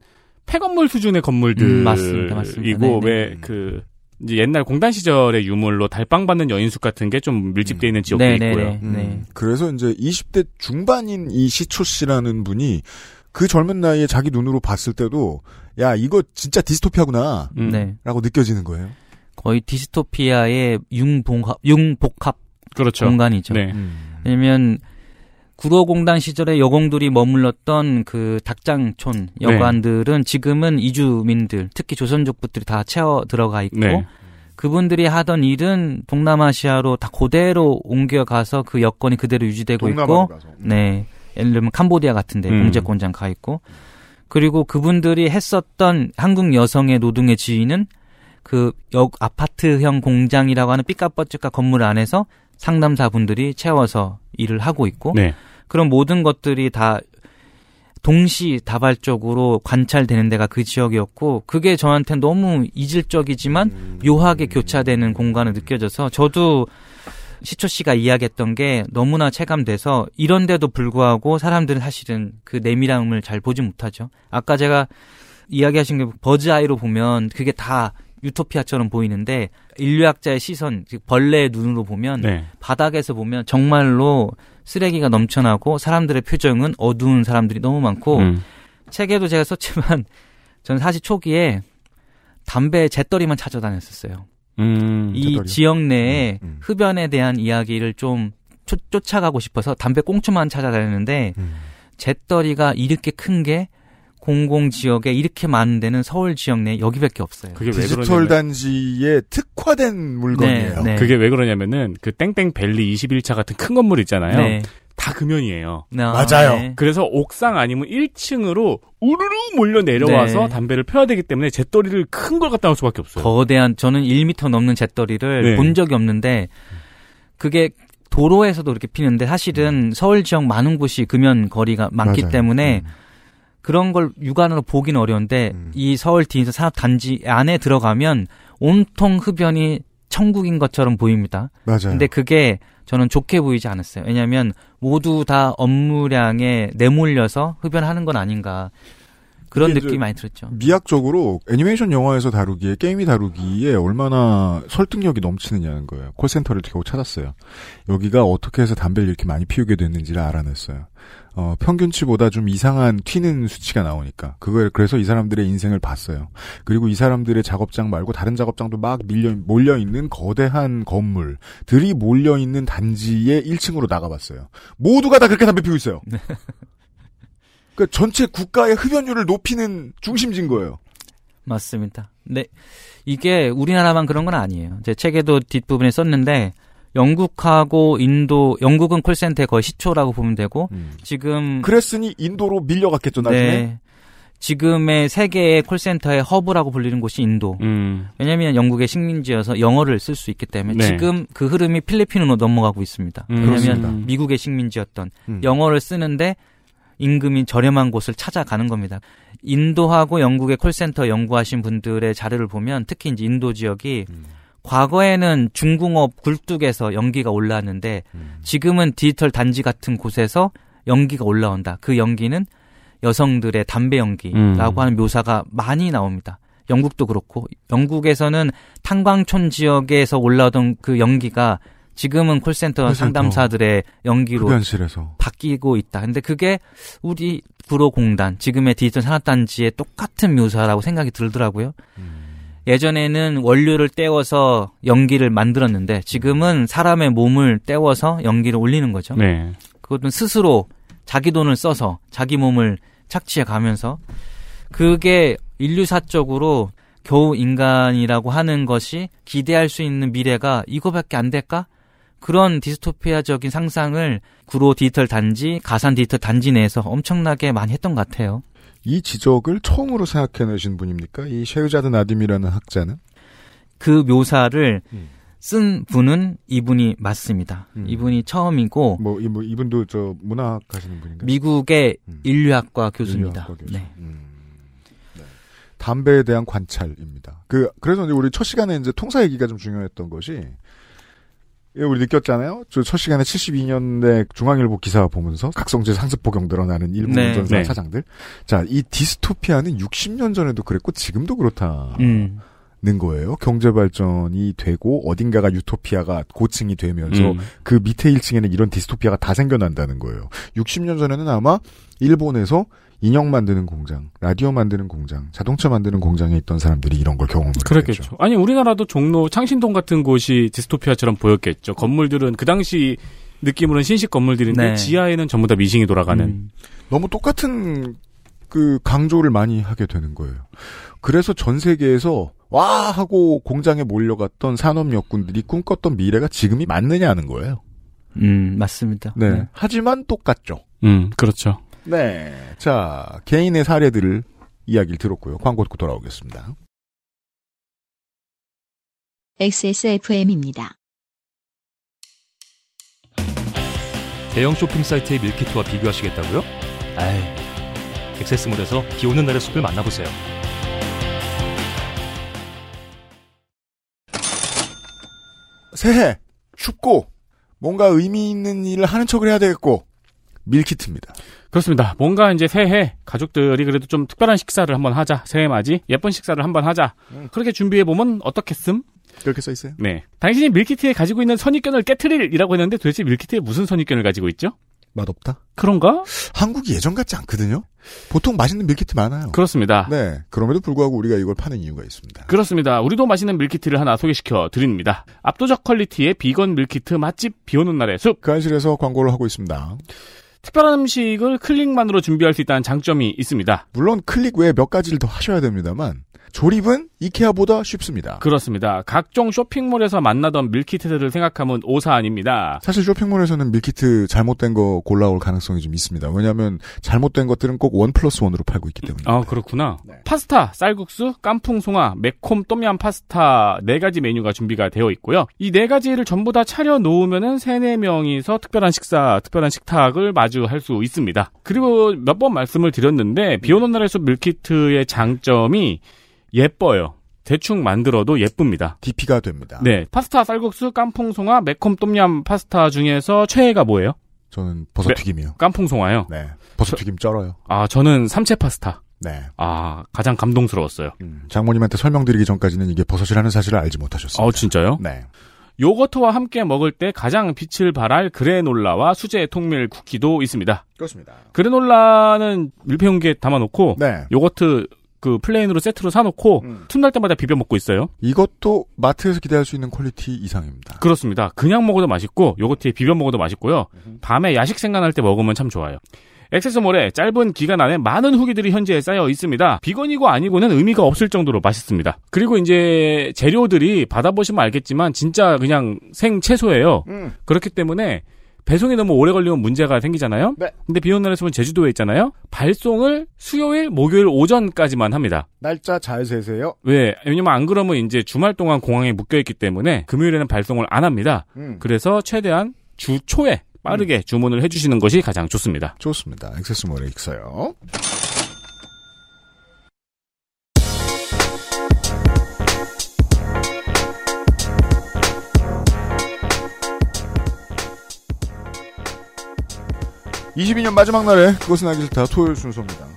D: 폐건물 수준의 건물들
B: 음, 맞습니다, 맞습니다.
D: 이고
B: 네네.
D: 왜그 이제 옛날 공단 시절의 유물로 달빵 받는 여인숙 같은 게 좀 밀집돼 있는 지역도
B: 네네네.
D: 있고요.
C: 음,
B: 네.
C: 그래서 이제 20대 중반인 이 시초 씨라는 분이 그 젊은 나이에 자기 눈으로 봤을 때도 야 이거 진짜 디스토피아구나
D: 음.
B: 네.
C: 라고 느껴지는 거예요.
B: 거의 디스토피아의 융복합, 융복합
D: 그렇죠.
B: 공간이죠.
D: 네.
C: 음.
B: 왜냐면 구로공단 시절에 여공들이 머물렀던 그 닭장촌
D: 네.
B: 여관들은 지금은 이주민들, 특히 조선족부들이 다 채워 들어가 있고
D: 네.
B: 그분들이 하던 일은 동남아시아로 다 그대로 옮겨가서 그 여건이 그대로 유지되고 있고
C: 가서.
B: 네. 예를 들면 캄보디아 같은데
D: 음.
B: 공제공장 가 있고 그리고 그분들이 했었던 한국 여성의 노동의 지위는 그 역 아파트형 공장이라고 하는 삐까뻔쩍한 건물 안에서 상담사분들이 채워서 일을 하고 있고
D: 네.
B: 그런 모든 것들이 다 동시 다발적으로 관찰되는 데가 그 지역이었고 그게 저한테 너무 이질적이지만 묘하게 교차되는 공간을 느껴져서 저도 시초 씨가 이야기했던 게 너무나 체감돼서 이런데도 불구하고 사람들은 사실은 그 내밀함을 잘 보지 못하죠. 아까 제가 이야기하신 게 버즈 아이로 보면 그게 다 유토피아처럼 보이는데 인류학자의 시선, 즉 벌레의 눈으로 보면
D: 네.
B: 바닥에서 보면 정말로 쓰레기가 넘쳐나고 사람들의 표정은 어두운 사람들이 너무 많고
D: 음.
B: 책에도 제가 썼지만 <laughs> 전 사실 초기에 담배 재떨이만 찾아다녔었어요.
D: 음.
B: 이
C: 재떨이요?
B: 지역 내에
C: 음, 음.
B: 흡연에 대한 이야기를 좀 쫓, 쫓아가고 싶어서 담배 꽁초만 찾아다녔는데
C: 음.
B: 재떨이가 이렇게 큰 게 공공 지역에 이렇게 많은 데는 서울 지역 내에 여기밖에 없어요.
D: 그게 왜
J: 디지털
D: 그러냐면
J: 단지에 특화된 물건이에요.
B: 네.
D: 그게 왜 그러냐면은 그 땡땡 밸리 21차 같은 큰 건물 있잖아요.
B: 네.
D: 다 금연이에요.
J: 맞아요.
B: 네.
D: 그래서 옥상 아니면 1층으로 우르르 몰려 내려와서
B: 네.
D: 담배를 펴야 되기 때문에 재떨이를 큰 걸 갖다 놓을 수밖에 없어요.
B: 거대한 저는 1m 넘는 재떨이를
D: 네.
B: 본 적이 없는데 그게 도로에서도 그렇게 피는데 사실은 서울 지역 많은 곳이 금연 거리가 많기
C: 맞아요.
B: 때문에
C: 음.
B: 그런 걸 육안으로 보기는 어려운데
C: 음.
B: 이 서울 디지털 산업 단지 안에 들어가면 온통 흡연이 천국인 것처럼 보입니다.
C: 맞아요.
B: 근데 그게 저는 좋게 보이지 않았어요. 왜냐하면 모두 다 업무량에 내몰려서 흡연하는 건 아닌가 그런 느낌이 많이 들었죠.
C: 미학적으로 애니메이션 영화에서 다루기에 게임이 다루기에 얼마나 설득력이 넘치느냐는 거예요. 콜센터를 겨우 찾았어요. 여기가 어떻게 해서 담배를 이렇게 많이 피우게 됐는지를 알아냈어요. 어, 평균치보다 좀 이상한 튀는 수치가 나오니까 그걸 그래서 이 사람들의 인생을 봤어요. 그리고 이 사람들의 작업장 말고 다른 작업장도 막 밀려 몰려 있는 거대한 건물들이 몰려 있는 단지의 1층으로 나가봤어요. 모두가 다 그렇게 담배 피우고 있어요. <laughs> 그러니까 전체 국가의 흡연율을 높이는 중심지인 거예요.
B: 맞습니다. 네. 이게 우리나라만 그런 건 아니에요. 제 책에도 뒷부분에 썼는데 영국하고 인도, 영국은 콜센터의 거의 시초라고 보면 되고 지금
C: 그랬으니 인도로 밀려갔겠죠 나중에.
B: 네. 지금의 세계의 콜센터의 허브라고 불리는 곳이 인도.
D: 음.
B: 왜냐하면 영국의 식민지여서 영어를 쓸 수 있기 때문에
D: 네.
B: 지금 그 흐름이 필리핀으로 넘어가고 있습니다.
D: 음.
B: 왜냐하면
C: 그렇습니다.
B: 미국의 식민지였던
C: 음.
B: 영어를 쓰는데 임금이 저렴한 곳을 찾아가는 겁니다. 인도하고 영국의 콜센터 연구하신 분들의 자료를 보면 특히 이제 인도 지역이
C: 음.
B: 과거에는 중궁업 굴뚝에서 연기가 올라왔는데
C: 음.
B: 지금은 디지털 단지 같은 곳에서 연기가 올라온다. 그 연기는 여성들의 담배 연기라고
D: 음.
B: 하는 묘사가 많이 나옵니다. 영국도 그렇고 영국에서는 탄광촌 지역에서 올라오던 그 연기가 지금은 콜센터
C: 콜센터.
B: 상담사들의 연기로
C: 흡연실에서.
B: 바뀌고 있다. 근데 그게 우리 구로공단 지금의 디지털 산업단지의 똑같은 묘사라고 생각이 들더라고요. 예전에는 원료를 떼워서 연기를 만들었는데 지금은 사람의 몸을 떼워서 연기를 올리는 거죠.
D: 네.
B: 그것은 스스로 자기 돈을 써서 자기 몸을 착취해 가면서 그게 인류사적으로 겨우 인간이라고 하는 것이 기대할 수 있는 미래가 이거밖에 안 될까? 그런 디스토피아적인 상상을 구로 디지털 단지, 가산 디지털 단지 내에서 엄청나게 많이 했던 것 같아요.
C: 이 지적을 처음으로 생각해내신 분입니까? 이 셰우자드 나딤이라는 학자는?
B: 그 묘사를
C: 음.
B: 쓴 분은 이분이 맞습니다.
C: 음.
B: 이분이 처음이고
C: 뭐, 이, 뭐 이분도 저 문학 하시는 분인가요?
B: 미국의
C: 음.
B: 인류학과 교수입니다.
C: 인류학과 교수.
B: 네.
C: 음. 네. 담배에 대한 관찰입니다. 그 그래서 이제 우리 첫 시간에 이제 통사 얘기가 좀 중요했던 것이 예, 우리 느꼈잖아요. 저 첫 시간에 72년대 중앙일보 기사 보면서 각성제 상습 복용 늘어나는 일부
B: 네.
C: 운전사
D: 네.
C: 차장들. 자, 이 디스토피아는 60년 전에도 그랬고 지금도 그렇다는
B: 음.
C: 거예요. 경제 발전이 되고 어딘가가 유토피아가 고층이 되면서
D: 음.
C: 그 밑에 1층에는 이런 디스토피아가 다 생겨난다는 거예요. 60년 전에는 아마 일본에서 인형 만드는 공장, 라디오 만드는 공장, 자동차 만드는 공장에 있던 사람들이 이런 걸 경험을 했겠죠.
D: 그렇겠죠. 아니 우리나라도 종로 창신동 같은 곳이 디스토피아처럼 보였겠죠. 건물들은 그 당시 느낌으로는 신식 건물들인데
B: 네.
D: 지하에는 전부 다 미싱이 돌아가는.
B: 음.
C: 너무 똑같은 그 강조를 많이 하게 되는 거예요. 그래서 전 세계에서 와 하고 공장에 몰려갔던 산업 역군들이 꿈꿨던 미래가 지금이 맞느냐는 거예요.
B: 음, 맞습니다.
C: 네. 하지만 똑같죠.
D: 음, 그렇죠.
C: 네. 자, 개인의 사례들을 이야기를 들었고요. 광고 듣고 돌아오겠습니다.
A: XSFM입니다.
H: 대형 쇼핑 사이트의 밀키트와 비교하시겠다고요? 아이, 액세스몰에서 비 오는 날의 숲을 만나보세요.
C: 새해 춥고 뭔가 의미 있는 일을 하는 척을 해야 되겠고 밀키트입니다.
D: 그렇습니다. 뭔가 이제 새해 가족들이 그래도 좀 특별한 식사를 한번 하자. 새해 맞이 예쁜 식사를 한번 하자. 그렇게 준비해 보면 어떻겠음?
C: 그렇게 써 있어요.
D: 네. 당신이 밀키트에 가지고 있는 선입견을 깨트릴이라고 했는데 도대체 밀키트에 무슨 선입견을 가지고 있죠?
C: 맛없다?
D: 그런가?
C: 한국이 예전 같지 않거든요. 보통 맛있는 밀키트 많아요.
D: 그렇습니다.
C: 네. 그럼에도 불구하고 우리가 이걸 파는 이유가 있습니다.
D: 그렇습니다. 우리도 맛있는 밀키트를 하나 소개시켜 드립니다. 압도적 quality의 비건 밀키트 맛집 비 오는 날의 숲.
C: 그알싫에서 광고를 하고 있습니다.
D: 특별한 음식을 클릭만으로 준비할 수 있다는 장점이 있습니다.
C: 물론 클릭 외에 몇 가지를 더 하셔야 됩니다만 조립은 이케아보다 쉽습니다.
D: 그렇습니다. 각종 쇼핑몰에서 만나던 밀키트들을 생각하면 오산입니다.
C: 사실 쇼핑몰에서는 밀키트 잘못된 거 골라올 가능성이 좀 있습니다. 왜냐하면 잘못된 것들은 꼭 one plus one으로 팔고 있기 때문에.
D: 아, 그렇구나.
C: 네.
D: 파스타, 쌀국수, 깐풍 송화, 매콤 똠얌 파스타 네 가지 메뉴가 준비가 되어 있고요. 이 네 가지를 전부 다 차려 놓으면은 세네 명이서 특별한 식사, 특별한 식탁을 마주할 수 있습니다. 그리고 몇 번 말씀을 드렸는데 비 오는 날의 숲 밀키트의 장점이 예뻐요. 대충 만들어도 예쁩니다.
C: DP가 됩니다.
D: 네. 파스타, 쌀국수, 깐풍 송화, 매콤 똠얌 파스타 중에서 최애가 뭐예요?
C: 저는 버섯튀김이요.
D: 깐풍 송화요.
C: 네. 버섯튀김 쩔어요.
D: 아, 저는 삼채 파스타.
C: 네.
D: 아, 가장 감동스러웠어요.
C: 음, 장모님한테 설명드리기 전까지는 이게 버섯이라는 사실을 알지 못하셨습니다.
D: 어, 진짜요?
C: 네.
D: 요거트와 함께 먹을 때 가장 빛을 발할 그래놀라와 수제 통밀 쿠키도 있습니다.
C: 그렇습니다.
D: 그래놀라는 밀폐용기에 담아놓고
C: 네.
D: 요거트 그 plain으로 세트로 사놓고
C: 음.
D: 틈날 때마다 비벼 먹고 있어요.
C: 이것도 마트에서 기대할 수 있는 quality 이상입니다.
D: 그렇습니다. 그냥 먹어도 맛있고 요거트에 비벼 먹어도 맛있고요. 밤에 야식 생각날 때 먹으면 참 좋아요. XS몰에 짧은 기간 안에 많은 후기들이 현재 쌓여 있습니다. 비건이고 아니고는 의미가 없을 정도로 맛있습니다. 그리고 이제 재료들이 받아보시면 알겠지만 진짜 그냥 생 채소예요.
C: 음.
D: 그렇기 때문에 배송이 너무 오래 걸리면 문제가 생기잖아요.
C: 네.
D: 근데 비 오는 날의 숲은 제주도에 있잖아요. 발송을 수요일, 목요일 오전까지만 합니다.
C: 날짜 잘 세세요.
D: 왜? 왜냐면 안 그러면 이제 주말 동안 공항에 묶여 있기 때문에 금요일에는 발송을 안 합니다.
C: 음.
D: 그래서 최대한 주 초에 빠르게 주문을 해주시는 것이 가장 좋습니다.
C: 좋습니다. 액세스몰에 있어요. (22년) 마지막 날에 그것은 알기 싫다 토요일 순서입니다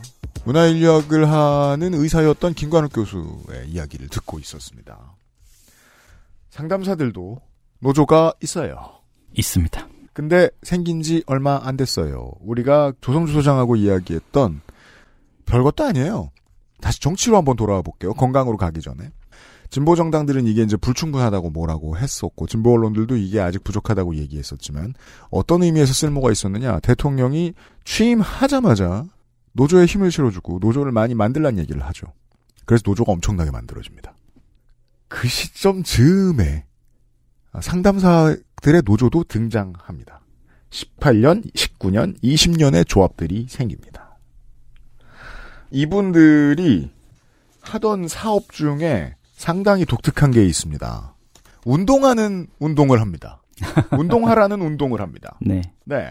C: 문화인력을 하는 의사였던 김관욱 교수의 이야기를 듣고 있었습니다 상담사들도 노조가 있어요
B: 있습니다.
C: 근데 생긴 지 얼마 안 됐어요. 우리가 조성주 소장하고 이야기했던 별것도 아니에요. 다시 정치로 한번 돌아와 볼게요. 건강으로 가기 전에. 진보 정당들은 이게 이제 불충분하다고 뭐라고 했었고 진보 언론들도 이게 아직 부족하다고 얘기했었지만 어떤 의미에서 쓸모가 있었느냐? 대통령이 취임하자마자 노조에 힘을 실어주고 노조를 많이 만들란 얘기를 하죠. 그래서 노조가 엄청나게 만들어집니다. 그 시점 즈음에 상담사들의 노조도 등장합니다. 18년, 19년, 20년의 조합들이 생깁니다. 이분들이 하던 사업 중에 상당히 독특한 게 있습니다. 운동하는 운동을 합니다. <laughs> 운동하라는 운동을 합니다.
B: 네.
C: 네.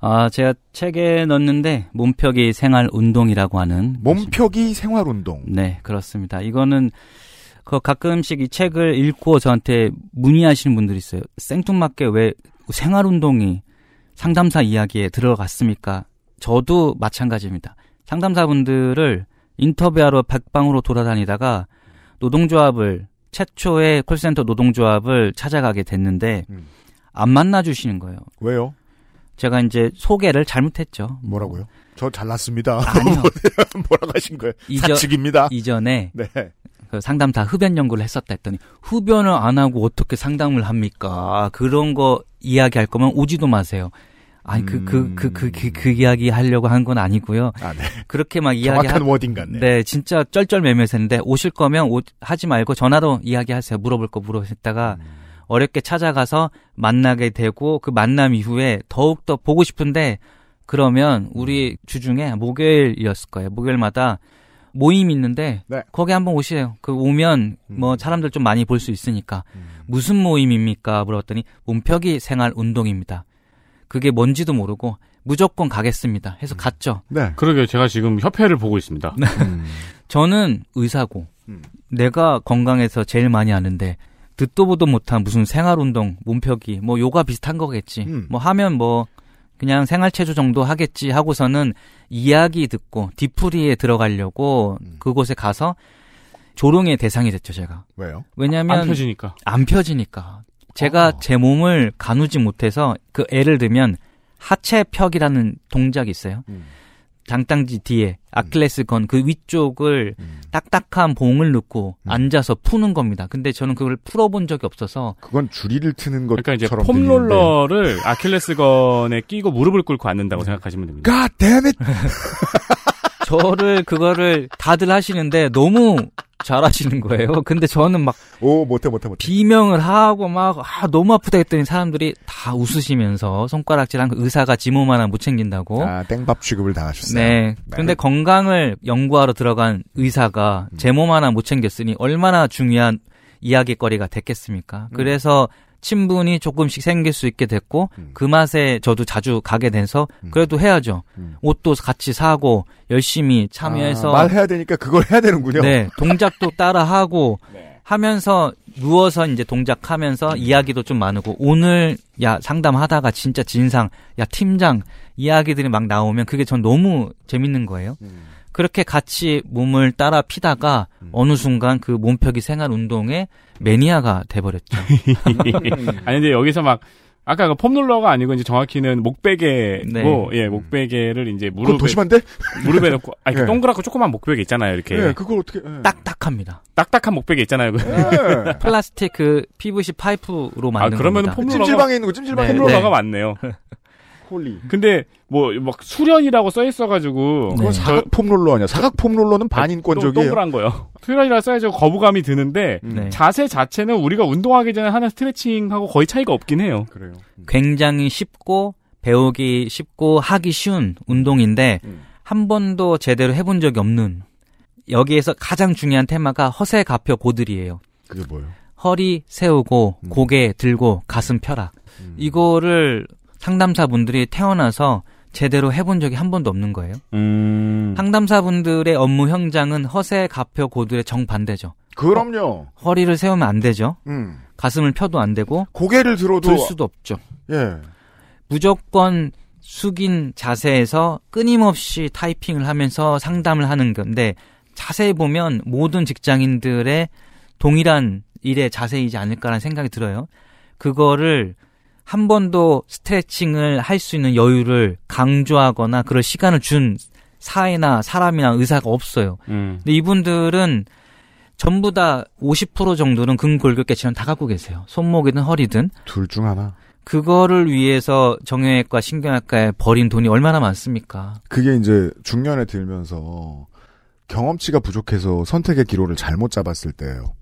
B: 아, 제가 책에 넣었는데 몸표기 생활 운동이라고 하는
C: 몸표기 생활 운동.
B: 네, 그렇습니다. 이거는 그 가끔씩 이 책을 읽고 저한테 문의하시는 분들이 있어요. 생뚱맞게 왜 생활 운동이 상담사 이야기에 들어갔습니까? 저도 마찬가지입니다. 상담사분들을 인터뷰하러 백방으로 돌아다니다가 노동조합을 최초의 콜센터 노동조합을 찾아가게 됐는데
C: 음.
B: 안 만나 주시는 거예요.
C: 왜요?
B: 제가 이제 소개를 잘못했죠.
C: 뭐라고요? 저 잘났습니다.
B: 아니요. <laughs>
C: 뭐라고 하신 거예요?
B: 이전-
C: 사측입니다.
B: 이전에
C: 네.
B: 그 상담사 흡연 연구를 했었다 했더니 흡연을 안 하고 어떻게 상담을 합니까? 그런 거 이야기할 거면 오지도 마세요. 아니 그 그 그 그 그 그 이야기 하려고 한 건 아니고요.
C: 아, 네.
B: 그렇게 막
C: 정확한
B: 이야기
C: 워딩 같네.
B: 네, 진짜 쩔쩔매매했는데 오실 거면 오, 하지 말고 전화로 이야기하세요. 물어볼 거 물어보셨다가
C: 음.
B: 어렵게 찾아가서 만나게 되고 그 만남 이후에 더욱 더 보고 싶은데 그러면 우리 주중에 목요일이었을 거예요. 목요일마다 모임 있는데
C: 네.
B: 거기 한번 오시래요. 그 오면 뭐
C: 음.
B: 사람들 좀 많이 볼 수 있으니까
C: 음.
B: 무슨 모임입니까? 물었더니 몸표기 생활 운동입니다. 그게 뭔지도 모르고 무조건 가겠습니다. 해서 갔죠.
C: 네.
D: 그러게요. 제가 지금 협회를 보고 있습니다.
C: 음. <laughs>
B: 저는 의사고
C: 음.
B: 내가 건강해서 제일 많이 아는데 듣도 보도 못한 무슨 생활운동, 몸표기, 뭐 요가 비슷한 거겠지.
C: 음.
B: 뭐 하면 뭐 그냥 생활체조 정도 하겠지 하고서는 이야기 듣고 뒤풀이에 들어가려고
C: 음.
B: 그곳에 가서 조롱의 대상이 됐죠, 제가.
C: 왜요?
B: 왜냐면
D: 안 펴지니까.
B: 안 펴지니까. 제가
C: 어.
B: 제 몸을 가누지 못해서 그 예를 들면 하체 펴기라는 동작이 있어요.
C: 음.
B: 장땅지 뒤에 아킬레스 건 그 위쪽을
C: 음.
B: 딱딱한 봉을 넣고
C: 음.
B: 앉아서 푸는 겁니다. 근데 저는 그걸 풀어본 적이 없어서
C: 그건 줄이를 트는
D: 그러니까 이제
C: 것처럼.
D: 폼롤러를 아킬레스 건에 끼고 무릎을 꿇고 앉는다고 생각하시면 됩니다.
C: God damn it! <laughs>
B: 저를 그거를 다들 하시는데 너무 잘하시는 거예요. 근데 저는 막
C: 오 못해 못해 못해.
B: 비명을 하고 막 아, 너무 아프다 했더니 사람들이 다 웃으시면서 손가락질한 그 의사가 지몸 하나 못 챙긴다고.
C: 아 땡밥 취급을 당하셨어요.
B: 네. 근데 건강을 연구하러 들어간 의사가 제 몸 하나 못 챙겼으니 얼마나 중요한 이야기거리가 됐겠습니까? 그래서 친분이 조금씩 생길 수 있게 됐고
C: 음.
B: 그 맛에 저도 자주 가게 돼서
C: 음.
B: 그래도 해야죠.
C: 음.
B: 옷도 같이 사고 열심히 참여해서
C: 아, 말해야 되니까 그걸 해야 되는군요.
B: 네, 동작도 <laughs> 따라 하고
C: 네.
B: 하면서 누워서 이제 동작하면서
C: 음.
B: 이야기도 좀 많고 오늘 야 상담하다가 진짜 진상 야 팀장 이야기들이 막 나오면 그게 전 너무 재밌는 거예요.
C: 음.
B: 그렇게 같이 몸을 따라 피다가
C: 음.
B: 어느 순간 그 몸펴기 생활 운동의 매니아가 돼버렸죠. <laughs>
D: 아니 근데 여기서 막 아까 그 폼롤러가 아니고 이제 정확히는 목베개고
B: 네.
D: 예 목베개를 이제 무릎에
C: 더 심한데?
D: 무릎에 넣고 아니 그
C: 예.
D: 동그랗고 조그만 목베개 있잖아요 이렇게
C: 네, 그걸 어떻게? 예.
B: 딱딱합니다.
D: 딱딱한 목베개 있잖아요. 그.
C: 네. <laughs>
B: 플라스틱 그 PVC 파이프로
D: 아
B: 만든
D: 그러면
B: 겁니다.
D: 폼롤러가
C: 찜질방에 있는 거 찜질방에
B: 네,
C: 있는 거.
D: 폼롤러가
B: 네.
D: 맞네요. <laughs>
C: holy.
D: 근데 뭐 막 수련이라고 써 있어가지고
B: 네.
C: 그건 사각 foam roller 아니야? 사각 foam roller는 반인권적이에요.
D: 동그란 거요. 수련이라 써야죠 거부감이 드는데
C: 음.
B: 네.
D: 자세 자체는 우리가 운동하기 전에 하는 스트레칭하고 거의 차이가 없긴 해요.
C: 그래요.
B: 굉장히 쉽고 배우기 쉽고 하기 쉬운 운동인데
C: 음.
B: 한 번도 제대로 해본 적이 없는 여기에서 가장 중요한 테마가 허세 가펴 고들이에요.
C: 그게 뭐예요?
B: 허리 세우고
C: 음.
B: 고개 들고 가슴 펴라.
C: 음.
B: 이거를 상담사분들이 태어나서 제대로 해본 적이 한 번도 없는 거예요.
D: 음.
B: 상담사분들의 업무 현장은 허세 가표 고들의 정반대죠.
C: 그럼요.
B: 허리를 세우면 안 되죠.
C: 음.
B: 가슴을 펴도 안 되고
C: 고개를 들어도
B: 들 수도 없죠.
C: 예.
B: 무조건 숙인 자세에서 끊임없이 타이핑을 하면서 상담을 하는 건데 자세히 보면 모든 직장인들의 동일한 일의 자세이지 않을까라는 생각이 들어요. 그거를 한 번도 스트레칭을 할 수 있는 여유를 강조하거나 그럴 시간을 준 사회나 사람이나 의사가 없어요.
D: 음.
B: 근데 이분들은 전부 다 50% 정도는 근골격계치는 다 갖고 계세요. 손목이든 허리든.
C: 둘 중 하나.
B: 그거를 위해서 정형외과, 신경외과에 버린 돈이 얼마나 많습니까?
C: 그게 이제 중년에 들면서 경험치가 부족해서 선택의 기로를 잘못 잡았을 때예요.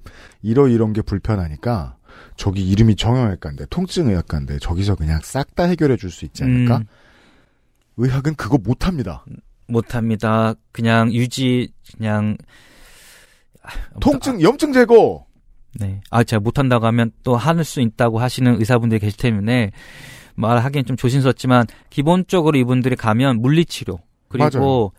C: 이러 이런 게 불편하니까 저기 이름이 정형외과인데 통증의학과인데 저기서 그냥 싹 다 해결해 줄 수 있지 않을까?
B: 음,
C: 의학은 그거 못 합니다.
B: 못 합니다. 그냥 유지, 그냥. 아,
C: 통증, 염증 제거.
B: 네. 아, 제가 못 한다고 하면 또할수 있다고 하시는 의사분들이 계실 때문에 말하기엔 좀 조심스럽지만 기본적으로 이분들이 가면 물리치료 그리고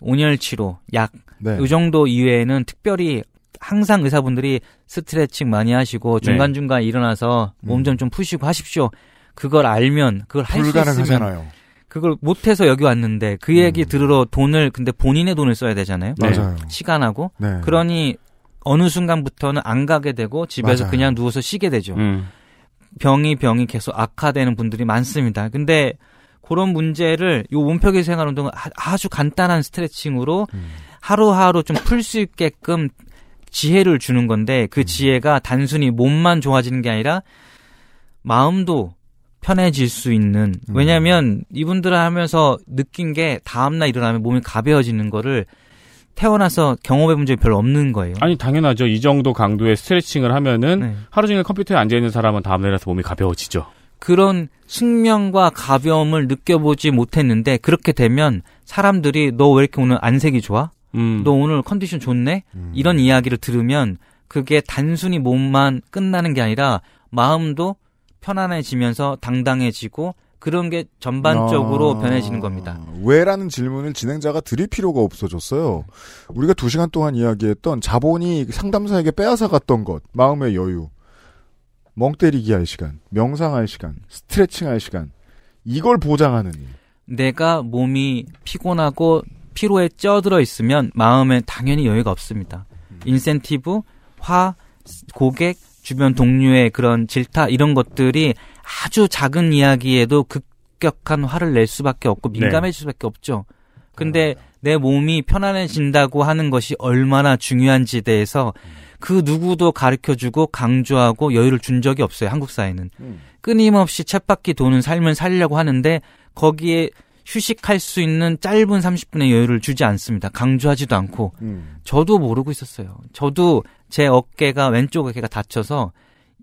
B: 온열 치료, 약,
C: 네.
B: 이 정도 이외에는 특별히 항상 의사분들이 스트레칭 많이 하시고
D: 네.
B: 중간중간 일어나서 몸좀좀 푸시고 하십시오. 그걸 알면 그걸 할 수 있으면
C: 불가능하잖아요.
B: 그걸 못해서 여기 왔는데 그 얘기
C: 음.
B: 들으러 돈을 근데 본인의 돈을 써야 되잖아요.
D: 네.
C: 맞아요.
B: 시간하고
C: 네.
B: 그러니 어느 순간부터는 안 가게 되고 집에서
C: 맞아요.
B: 그냥 누워서 쉬게 되죠.
D: 음.
B: 병이 병이 계속 악화되는 분들이 많습니다. 근데 그런 문제를 요 몸표기 생활 운동은 아- 아주 간단한 스트레칭으로
C: 음.
B: 하루하루 좀 풀 수 있게끔 지혜를 주는 건데 그 지혜가 단순히 몸만 좋아지는 게 아니라 마음도 편해질 수 있는
C: 음.
B: 왜냐하면 이분들을 하면서 느낀 게 다음날 일어나면 몸이 가벼워지는 거를 태어나서 경험해 본 적이 별로 없는 거예요.
D: 아니 당연하죠. 이 정도 강도의 스트레칭을 하면은
B: 네.
D: 하루 종일 컴퓨터에 앉아 있는 사람은 다음 날에서 몸이 가벼워지죠.
B: 그런 숙명과 가벼움을 느껴보지 못했는데 그렇게 되면 사람들이 너 왜 이렇게 오늘 안색이 좋아?
D: 음.
B: 너 오늘 컨디션 좋네?
C: 음.
B: 이런 이야기를 들으면 그게 단순히 몸만 끝나는 게 아니라 마음도 편안해지면서 당당해지고 그런 게 전반적으로
C: 아,
B: 변해지는 겁니다.
C: 왜라는 질문을 진행자가 드릴 필요가 없어졌어요. 우리가 두 시간 동안 이야기했던 자본이 상담사에게 빼앗아 갔던 것, 마음의 여유, 멍 때리기 할 시간, 명상할 시간, 스트레칭 할 시간, 이걸 보장하는 일.
B: 내가 몸이 피곤하고 피로에 쪄들어 있으면 마음에 당연히 여유가 없습니다. 인센티브, 화, 고객, 주변 동료의 그런 질타 이런 것들이 아주 작은 이야기에도 급격한 화를 낼 수밖에 없고 민감해질 수밖에 없죠. 근데 내 몸이 편안해진다고 하는 것이 얼마나 중요한지에 대해서 그 누구도 가르쳐 주고 강조하고 여유를 준 적이 없어요. 한국 사회는. 끊임없이 쳇바퀴 도는 삶을 살려고 하는데 거기에 휴식할 수 있는 짧은 30분의 여유를 주지 않습니다. 강조하지도 않고.
C: 음.
B: 저도 모르고 있었어요. 저도 제 어깨가 왼쪽 어깨가 다쳐서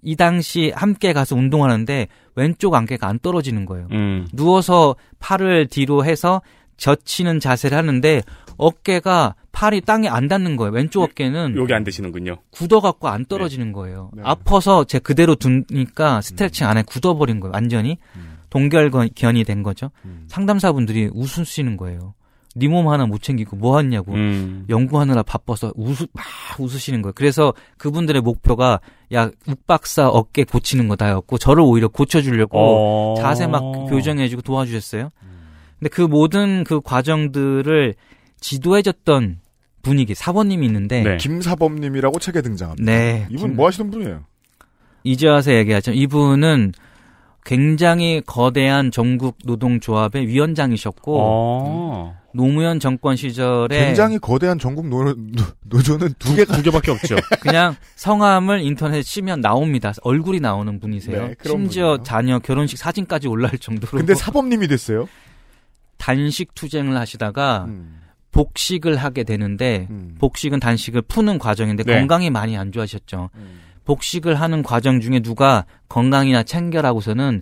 B: 이 당시 함께 가서 운동하는데 왼쪽 어깨가 안 떨어지는 거예요.
D: 음.
B: 누워서 팔을 뒤로 해서 젖히는 자세를 하는데 어깨가 팔이 땅에 안 닿는 거예요. 왼쪽 어깨는
D: 여기 안 되시는군요.
B: 굳어갖고 안 떨어지는 거예요.
C: 네.
B: 아파서 제 그대로 두니까 스트레칭 안에 굳어버린 거예요. 완전히 동결견이 된 거죠.
C: 음.
B: 상담사분들이 웃으시는 거예요. 네 몸 하나 못 챙기고 뭐 하냐고.
D: 음.
B: 연구하느라 바빠서 웃으, 막 웃으시는 거예요. 그래서 그분들의 목표가 야, 욱박사 어깨 고치는 거다였고 저를 오히려 고쳐주려고
D: 어.
B: 자세 막 교정해주고 도와주셨어요. 근데 그 모든 그 과정들을 지도해줬던 분이 김사범님이 있는데
D: 네.
C: 김사범님이라고 책에 등장합니다.
B: 네,
C: 이분
B: 김-
C: 뭐 하시는 분이에요?
B: 이제 와서 얘기하죠. 이분은 굉장히 거대한 전국 노동조합의 위원장이셨고
D: 어.
B: 노무현 정권 시절에
C: 굉장히 거대한 전국 노, 노, 노조는 두 개가
D: 두 개밖에 없죠. <laughs>
B: 그냥 성함을 인터넷에 치면 나옵니다. 얼굴이 나오는 분이세요.
C: 네,
B: 심지어
C: 분이에요.
B: 자녀 결혼식 사진까지 올라올 정도로
C: 근데 사범님이 됐어요.
B: 단식 투쟁을 하시다가
C: 음.
B: 복식을 하게 되는데
C: 음.
B: 복식은 단식을 푸는 과정인데
D: 네.
B: 건강이 많이 안 좋아하셨죠.
C: 음.
B: 복식을 하는 과정 중에 누가 건강이나 챙겨라고서는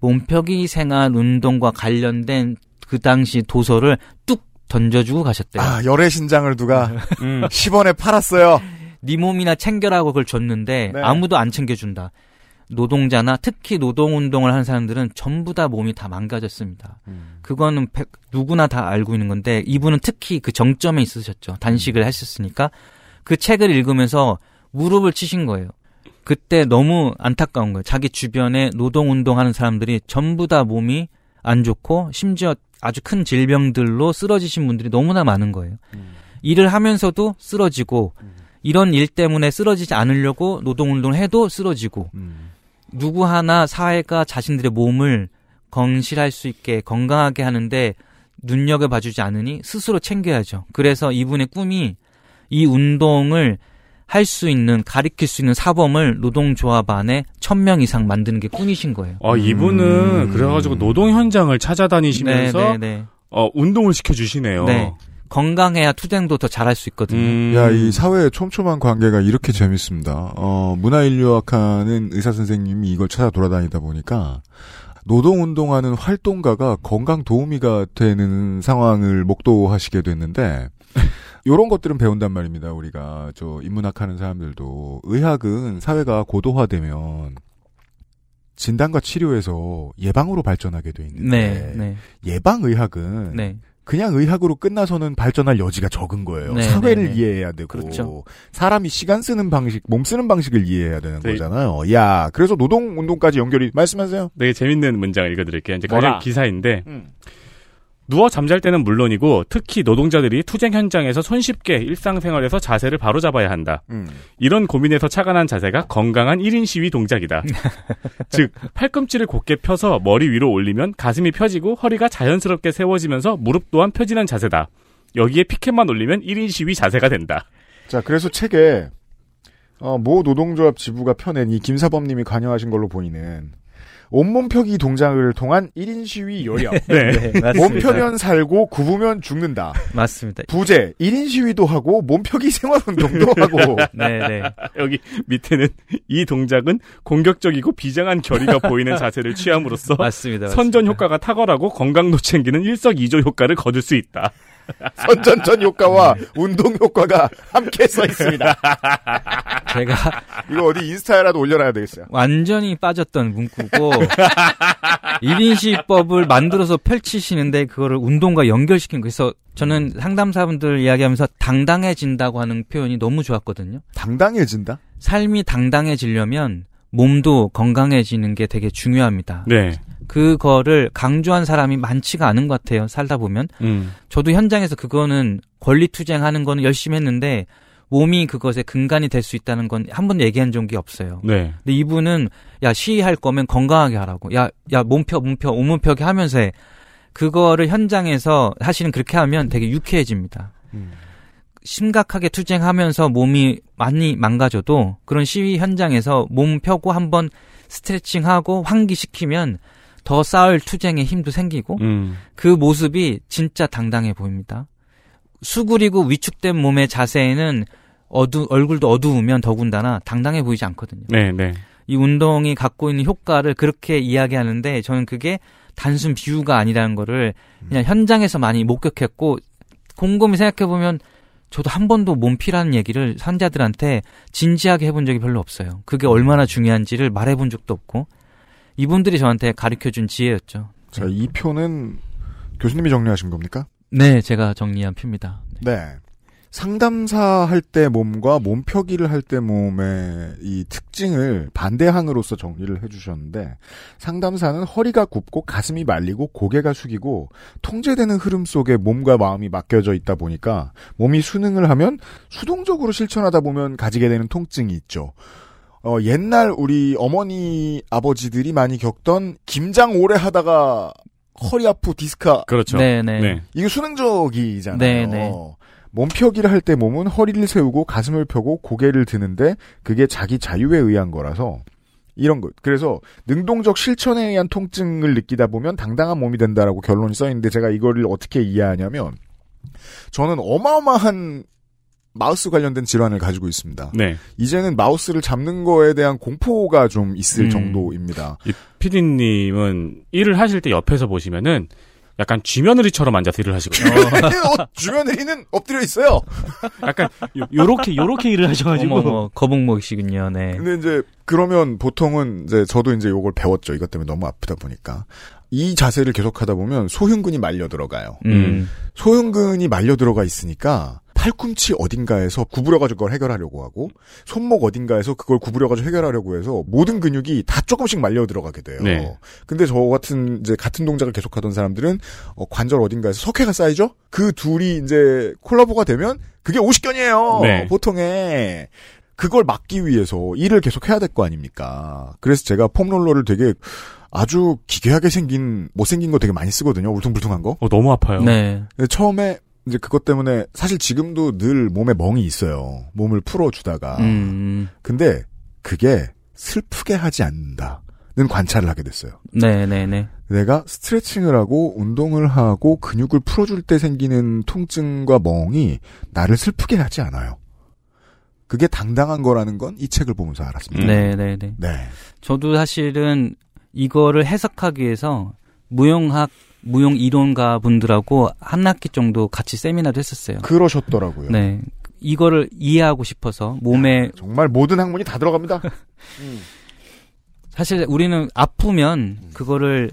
B: 몸표기 생활 운동과 관련된 그 당시 도서를 뚝 던져주고 가셨대요.
C: 아, 열애 신장을 누가 <laughs>
D: 음.
C: 10원에 팔았어요.
B: 네 몸이나 챙겨라고 그걸 줬는데
C: 네.
B: 아무도 안 챙겨준다. 노동자나 특히 노동운동을 하는 사람들은 전부 다 몸이 다 망가졌습니다. 그거는 백- 누구나 다 알고 있는 건데 이분은 특히 그 정점에 있으셨죠. 단식을 하셨으니까 그 책을 읽으면서 무릎을 치신 거예요. 그때 너무 안타까운 거예요. 자기 주변에 노동 운동하는 사람들이 전부 다 몸이 안 좋고 심지어 아주 큰 질병들로 쓰러지신 분들이 너무나 많은 거예요. 일을 하면서도 쓰러지고 이런 일 때문에 쓰러지지 않으려고 노동 운동을 해도 쓰러지고 누구 하나 사회가 자신들의 몸을 건실할 수 있게 건강하게 하는데 눈여겨 봐주지 않으니 스스로 챙겨야죠. 그래서 이분의 꿈이 이 운동을 할 수 있는 가리킬 수 있는 사범을 노동조합 안에 천 명 이상 만드는 게 꿈이신 거예요.
D: 어, 이분은 그래가지고 노동 현장을 찾아다니시면서
B: 네, 네, 네.
D: 어, 운동을 시켜주시네요.
B: 네. 건강해야 투쟁도 더 잘할 수 있거든요.
D: 음.
C: 야, 이 사회의 촘촘한 관계가 이렇게 재밌습니다. 어, 문화인류학하는 의사 선생님이 이걸 찾아 돌아다니다 보니까 노동운동하는 활동가가 건강 도우미가 되는 상황을 목도하시게 됐는데 요런 것들은 배운단 말입니다. 우리가 저 인문학 하는 사람들도 의학은 사회가 고도화되면 진단과 치료에서 예방으로 발전하게 돼 있는데
B: 네, 네,
C: 예방 의학은
B: 네.
C: 그냥 의학으로 끝나서는 발전할 여지가 적은 거예요.
B: 네,
C: 사회를
B: 네, 네.
C: 이해해야 되고
B: 그렇죠.
C: 사람이 시간 쓰는 방식, 몸 쓰는 방식을 이해해야 되는
D: 네.
C: 거잖아요. 야, 그래서 노동 운동까지 연결이 말씀하세요.
D: 되게 재밌는 문장 읽어드릴게요. 이제? 관련 기사인데
C: 음.
D: 누워 잠잘 때는 물론이고 특히 노동자들이 투쟁 현장에서 손쉽게 일상생활에서 자세를 바로잡아야 한다.
C: 음.
D: 이런 고민에서 착안한 자세가 건강한 1인 시위 동작이다. <laughs> 즉 팔꿈치를 곧게 펴서 머리 위로 올리면 가슴이 펴지고 허리가 자연스럽게 세워지면서 무릎 또한 펴지는 자세다. 여기에 피켓만 올리면 1인 시위 자세가 된다.
C: 자, 그래서 책에 어, 모 노동조합 지부가 펴낸 이 김사범님이 관여하신 걸로 보이는 온몸 펴기 동작을 통한 1인 시위 요령. <laughs>
D: 네.
B: 네, 맞습니다.
C: 몸 펴면 살고 굽으면 죽는다.
B: 맞습니다.
C: 부제 1인 시위도 하고 몸 펴기 생활 운동도 <laughs> 하고
B: 네, 네.
D: 여기 밑에는 이 동작은 공격적이고 비장한 결의가 보이는 자세를 취함으로써
B: 맞습니다.
D: 선전
B: 맞습니다.
D: 효과가 탁월하고 건강도 챙기는 일석이조 효과를 거둘 수 있다. <laughs>
C: 선전전 효과와 운동 효과가 함께 써 있습니다. <laughs>
B: 제가
C: 이거 어디 인스타에라도 올려놔야 되겠어요.
B: 완전히 빠졌던 문구고 <laughs> 1인 시법을 만들어서 펼치시는데 그거를 운동과 연결시킨 거. 그래서 저는 상담사분들 이야기하면서 당당해진다고 하는 표현이 너무 좋았거든요.
C: 당당해진다?
B: 삶이 당당해지려면 몸도 건강해지는 게 되게 중요합니다.
D: 네.
B: 그거를 강조한 사람이 많지가 않은 것 같아요. 살다 보면.
D: 음.
B: 저도 현장에서 그거는 권리 투쟁하는 거는 열심히 했는데 몸이 그것에 근간이 될 수 있다는 건 한 번도 얘기한 적이 없어요.
D: 네.
B: 근데 이분은 야 시위할 거면 건강하게 하라고. 야 야 몸펴 몸펴 오몸펴게 하면서 해. 그거를 현장에서 사실은 그렇게 하면 되게 유쾌해집니다.
C: 음.
B: 심각하게 투쟁하면서 몸이 많이 망가져도 그런 시위 현장에서 몸 펴고 한번 스트레칭하고 환기시키면 더 쌓을 투쟁의 힘도 생기고
D: 음.
B: 그 모습이 진짜 당당해 보입니다. 수그리고 위축된 몸의 자세에는 어두 얼굴도 어두우면 더군다나 당당해 보이지 않거든요.
D: 네, 네.
B: 이 운동이 갖고 있는 효과를 그렇게 이야기하는데 저는 그게 단순 비유가 아니라는 거를 그냥 현장에서 많이 목격했고 곰곰이 생각해 보면 저도 한 번도 몸피라는 얘기를 환자들한테 진지하게 해본 적이 별로 없어요. 그게 얼마나 중요한지를 말해본 적도 없고 이분들이 저한테 가르쳐 준 지혜였죠.
C: 자, 이 표는 교수님이 정리하신 겁니까?
B: 네, 제가 정리한 표입니다.
C: 네. 상담사 할 때 몸과 몸펴기를 할 때 몸의 이 특징을 반대항으로서 정리를 해주셨는데 상담사는 허리가 굽고 가슴이 말리고 고개가 숙이고 통제되는 흐름 속에 몸과 마음이 맡겨져 있다 보니까 몸이 수능을 하면 수동적으로 실천하다 보면 가지게 되는 통증이 있죠. 어, 옛날 우리 어머니 아버지들이 많이 겪던 김장 오래 하다가 허리 아프 디스카
D: 그렇죠.
B: 네, 네.
D: 네.
C: 이게 수능적이잖아요.
B: 네, 네.
C: 몸펴기를 할 때 몸은 허리를 세우고 가슴을 펴고 고개를 드는데 그게 자기 자유에 의한 거라서 이런 것. 그래서 능동적 실천에 의한 통증을 느끼다 보면 당당한 몸이 된다라고 결론이 써 있는데 제가 이거를 어떻게 이해하냐면 저는 어마어마한 마우스 관련된 질환을 가지고 있습니다.
D: 네.
C: 이제는 마우스를 잡는 거에 대한 공포가 좀 있을
B: 음.
C: 정도입니다.
D: 이 PD님은 일을 하실 때 옆에서 보시면은 약간 쥐며느리처럼 앉아서 일을 하시거든요. <laughs>
C: 어, 주변에는 엎드려 있어요. <laughs>
D: 약간 요, 요렇게 요렇게 일을 하셔가지고
B: 어머, 어머, 거북목이시군요. 네.
C: 근데 이제 그러면 보통은 이제 저도 이제 요걸 배웠죠. 이것 때문에 너무 아프다 보니까 이 자세를 계속하다 보면 소흉근이 말려 들어가요.
B: 음.
C: 소흉근이 말려 들어가 있으니까 팔꿈치 어딘가에서 구부려가지고 그걸 해결하려고 하고 손목 어딘가에서 그걸 구부려가지고 해결하려고 해서 모든 근육이 다 조금씩 말려 들어가게 돼요.
D: 네.
C: 근데 저 같은 이제 같은 동작을 계속하던 사람들은 어, 관절 어딘가에서 석회가 쌓이죠. 그 둘이 이제 콜라보가 되면 그게 오십견이에요.
D: 네.
C: 보통에 그걸 막기 위해서 일을 계속 해야 될 거 아닙니까? 그래서 제가 폼롤러를 되게 아주 기괴하게 생긴 못생긴 거 되게 많이 쓰거든요. 울퉁불퉁한 거.
D: 어, 너무 아파요.
B: 네.
C: 처음에 이제 그것 때문에 사실 지금도 늘 몸에 멍이 있어요. 몸을 풀어주다가.
B: 음.
C: 근데 그게 슬프게 하지 않는다는 관찰을 하게 됐어요.
B: 네, 네, 네.
C: 내가 스트레칭을 하고 운동을 하고 근육을 풀어줄 때 생기는 통증과 멍이 나를 슬프게 하지 않아요. 그게 당당한 거라는 건 이 책을 보면서 알았습니다.
B: 네, 네, 네.
C: 네.
B: 저도 사실은 이거를 해석하기 위해서 무용학 무용 이론가 분들하고 한 학기 정도 같이 세미나도 했었어요.
C: 그러셨더라고요.
B: 네. 이거를 이해하고 싶어서 몸에
C: 정말 모든 학문이 다 들어갑니다. <laughs>
B: 사실 우리는 아프면 그거를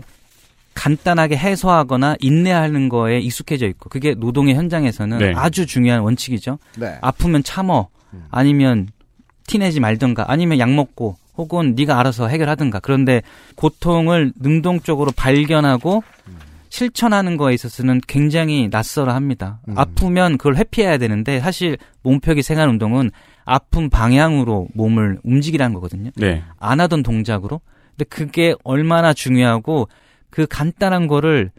B: 간단하게 해소하거나 인내하는 거에 익숙해져 있고 그게 노동의 현장에서는
D: 네.
B: 아주 중요한 원칙이죠.
C: 네.
B: 아프면 참어 아니면 티내지 말든가 아니면 약 먹고 혹은 네가 알아서 해결하든가 그런데 고통을 능동적으로 발견하고 실천하는 거에 있어서는 굉장히 낯설어 합니다.
C: 음.
B: 아프면 그걸 회피해야 되는데 사실 몸펴기 생활 운동은 아픈 방향으로 몸을 움직이라는 거거든요.
D: 네.
B: 안 하던 동작으로. 근데 그게 얼마나 중요하고 그 간단한 거를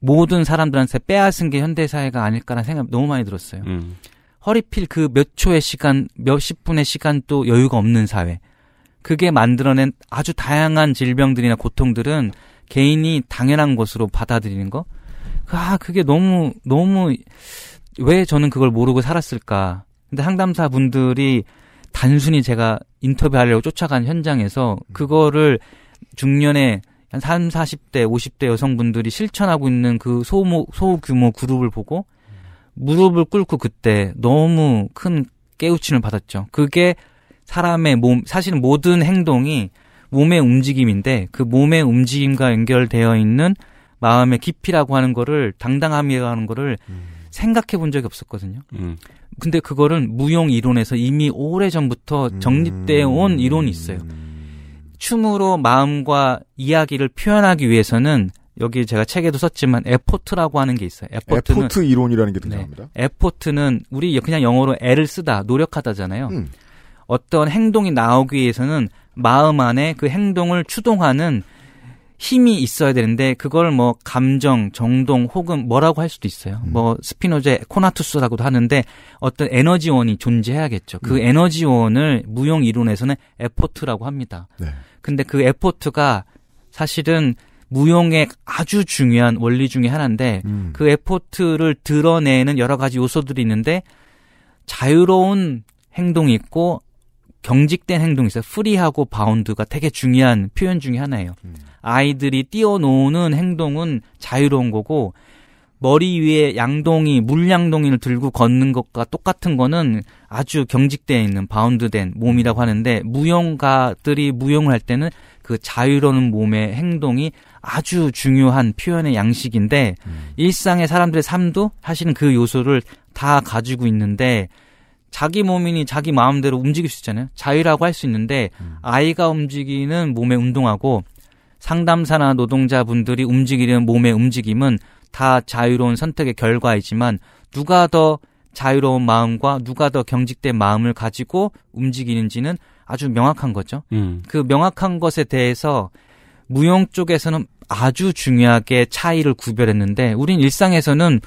B: 모든 사람들한테 빼앗은 게 현대 사회가 아닐까라는 생각 너무 많이 들었어요.
D: 음.
B: 허리필 그 몇 초의 시간, 몇십 분의 시간도 여유가 없는 사회. 그게 만들어낸 아주 다양한 질병들이나 고통들은 개인이 당연한 것으로 받아들이는 거. 아, 그게 너무, 너무, 왜 저는 그걸 모르고 살았을까. 근데 상담사 분들이 단순히 제가 인터뷰하려고 쫓아간 현장에서 그거를 중년의 한 3, 40대, 50대 여성분들이 실천하고 있는 그 소모, 소규모 그룹을 보고 무릎을 꿇고 그때 너무 큰 깨우침을 받았죠. 그게 사람의 몸, 사실은 모든 행동이 몸의 움직임인데 그 몸의 움직임과 연결되어 있는 마음의 깊이라고 하는 거를 당당함이라고 하는 거를 생각해 본 적이 없었거든요.
D: 음.
B: 근데 그거를 무용 이론에서 이미 오래 전부터 정립되어 온 이론이 있어요. 춤으로 마음과 이야기를 표현하기 위해서는 여기 제가 책에도 썼지만 effort라고 하는 게 있어요. effort는
C: effort 이론이라는 게
B: 네.
C: 등장합니다.
B: effort는 우리 그냥 영어로 애를 쓰다, 노력하다잖아요.
C: 음.
B: 어떤 행동이 나오기 위해서는 마음 안에 그 행동을 추동하는 힘이 있어야 되는데 그걸 뭐 감정, 정동 혹은 뭐라고 할 수도 있어요.
C: 음.
B: 뭐 스피노자의 conatus라고도 하는데 어떤 에너지원이 존재해야겠죠. 그
C: 음.
B: 에너지원을 무용 이론에서는 effort라고 합니다.
C: 네.
B: 근데 그 effort가 사실은 무용의 아주 중요한 원리 중에 하나인데
C: 음.
B: 그 effort를 드러내는 여러 가지 요소들이 있는데 자유로운 행동이 있고 경직된 행동이 있어요. free하고 bound가 되게 중요한 표현 중에 하나예요.
C: 음.
B: 아이들이 뛰어노는 행동은 자유로운 거고 머리 위에 양동이 물양동이를 들고 걷는 것과 똑같은 거는 아주 경직되어 있는 bound된 몸이라고 하는데 무용가들이 무용을 할 때는 그 자유로운 몸의 행동이 아주 중요한 표현의 양식인데
C: 음.
B: 일상의 사람들의 삶도 사실은 그 요소를 다 가지고 있는데 자기 몸이니 자기 마음대로 움직일 수 있잖아요. 자유라고 할 수 있는데
C: 음.
B: 아이가 움직이는 몸의 운동하고 상담사나 노동자분들이 움직이는 몸의 움직임은 다 자유로운 선택의 결과이지만 누가 더 자유로운 마음과 누가 더 경직된 마음을 가지고 움직이는지는 아주 명확한 거죠.
D: 음.
B: 그 명확한 것에 대해서 무용 쪽에서는 아주 중요하게 차이를 구별했는데 우린 일상에서는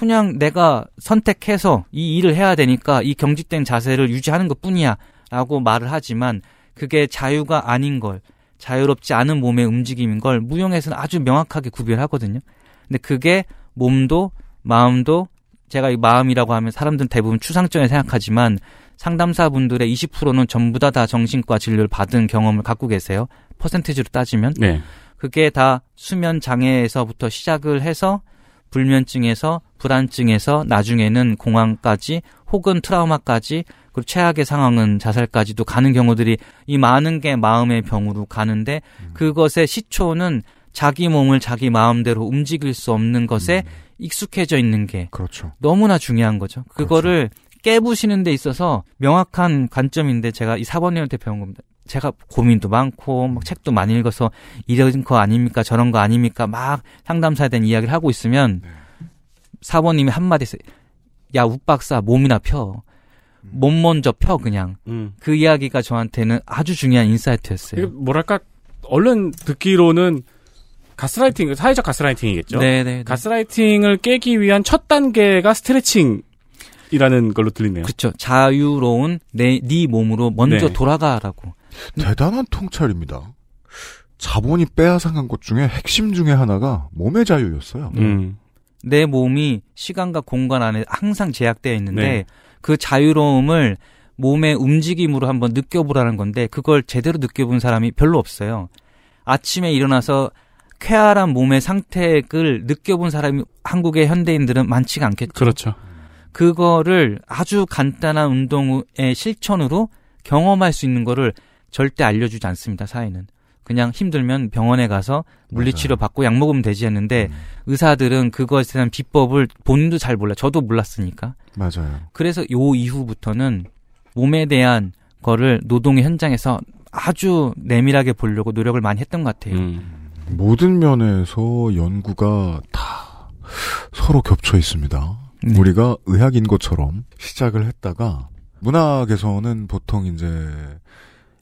B: 그냥 내가 선택해서 이 일을 해야 되니까 이 경직된 자세를 유지하는 것 뿐이야 라고 말을 하지만 그게 자유가 아닌 걸 자유롭지 않은 몸의 움직임인 걸 무용에서는 아주 명확하게 구별하거든요. 근데 그게 몸도 마음도 제가 이 마음이라고 하면 사람들은 대부분 추상적인 생각하지만 상담사분들의 20%는 전부 다 다 정신과 진료를 받은 경험을 갖고 계세요. 퍼센티지로 따지면
D: 네.
B: 그게 다 수면 장애에서부터 시작을 해서 불면증에서 불안증에서 나중에는 공황까지 혹은 트라우마까지 그리고 최악의 상황은 자살까지도 가는 경우들이 이 많은 게 마음의 병으로 가는데 그것의 시초는 자기 몸을 자기 마음대로 움직일 수 없는 것에 익숙해져 있는 게
C: 그렇죠.
B: 너무나 중요한 거죠. 그거를 깨부시는 데 있어서 명확한 관점인데 제가 이 사번님한테 배운 겁니다. 제가 고민도 많고 막 책도 많이 읽어서 이런 거 아닙니까 저런 거 아닙니까 막 상담사에 대한 이야기를 하고 있으면 사번님이 한마디 했어요. 야 욱박사 몸이나 펴. 몸 먼저 펴 그냥.
D: 음.
B: 그 이야기가 저한테는 아주 중요한 인사이트였어요.
D: 뭐랄까 얼른 듣기로는 가스라이팅, 사회적 가스라이팅이겠죠.
B: 네네.
D: 가스라이팅을 깨기 위한 첫 단계가 스트레칭 이라는 걸로 들리네요.
B: 그렇죠. 자유로운 내 네 몸으로 먼저
D: 네.
B: 돌아가라고.
C: 대단한 통찰입니다. 자본이 빼앗아간 것 중에 핵심 중에 하나가 몸의 자유였어요.
D: 음.
B: 내 몸이 시간과 공간 안에 항상 제약되어 있는데
D: 네.
B: 그 자유로움을 몸의 움직임으로 한번 느껴보라는 건데 그걸 제대로 느껴본 사람이 별로 없어요. 아침에 일어나서 쾌활한 몸의 상태를 느껴본 사람이 한국의 현대인들은 많지가 않겠죠.
D: 그렇죠.
B: 그거를 아주 간단한 운동의 실천으로 경험할 수 있는 거를 절대 알려주지 않습니다, 사회는. 그냥 힘들면 병원에 가서 물리치료 받고 약 먹으면 되지 했는데
C: 음,
B: 의사들은 그것에 대한 비법을 본인도 잘 몰라. 저도 몰랐으니까.
C: 맞아요.
B: 그래서 요 이후부터는 몸에 대한 거를 노동의 현장에서 아주 내밀하게 보려고 노력을 많이 했던 것 같아요.
D: 음.
C: 모든 면에서 연구가 다 서로 겹쳐 있습니다.
B: 네.
C: 우리가 의학인 것처럼 시작을 했다가 문학에서는 보통 이제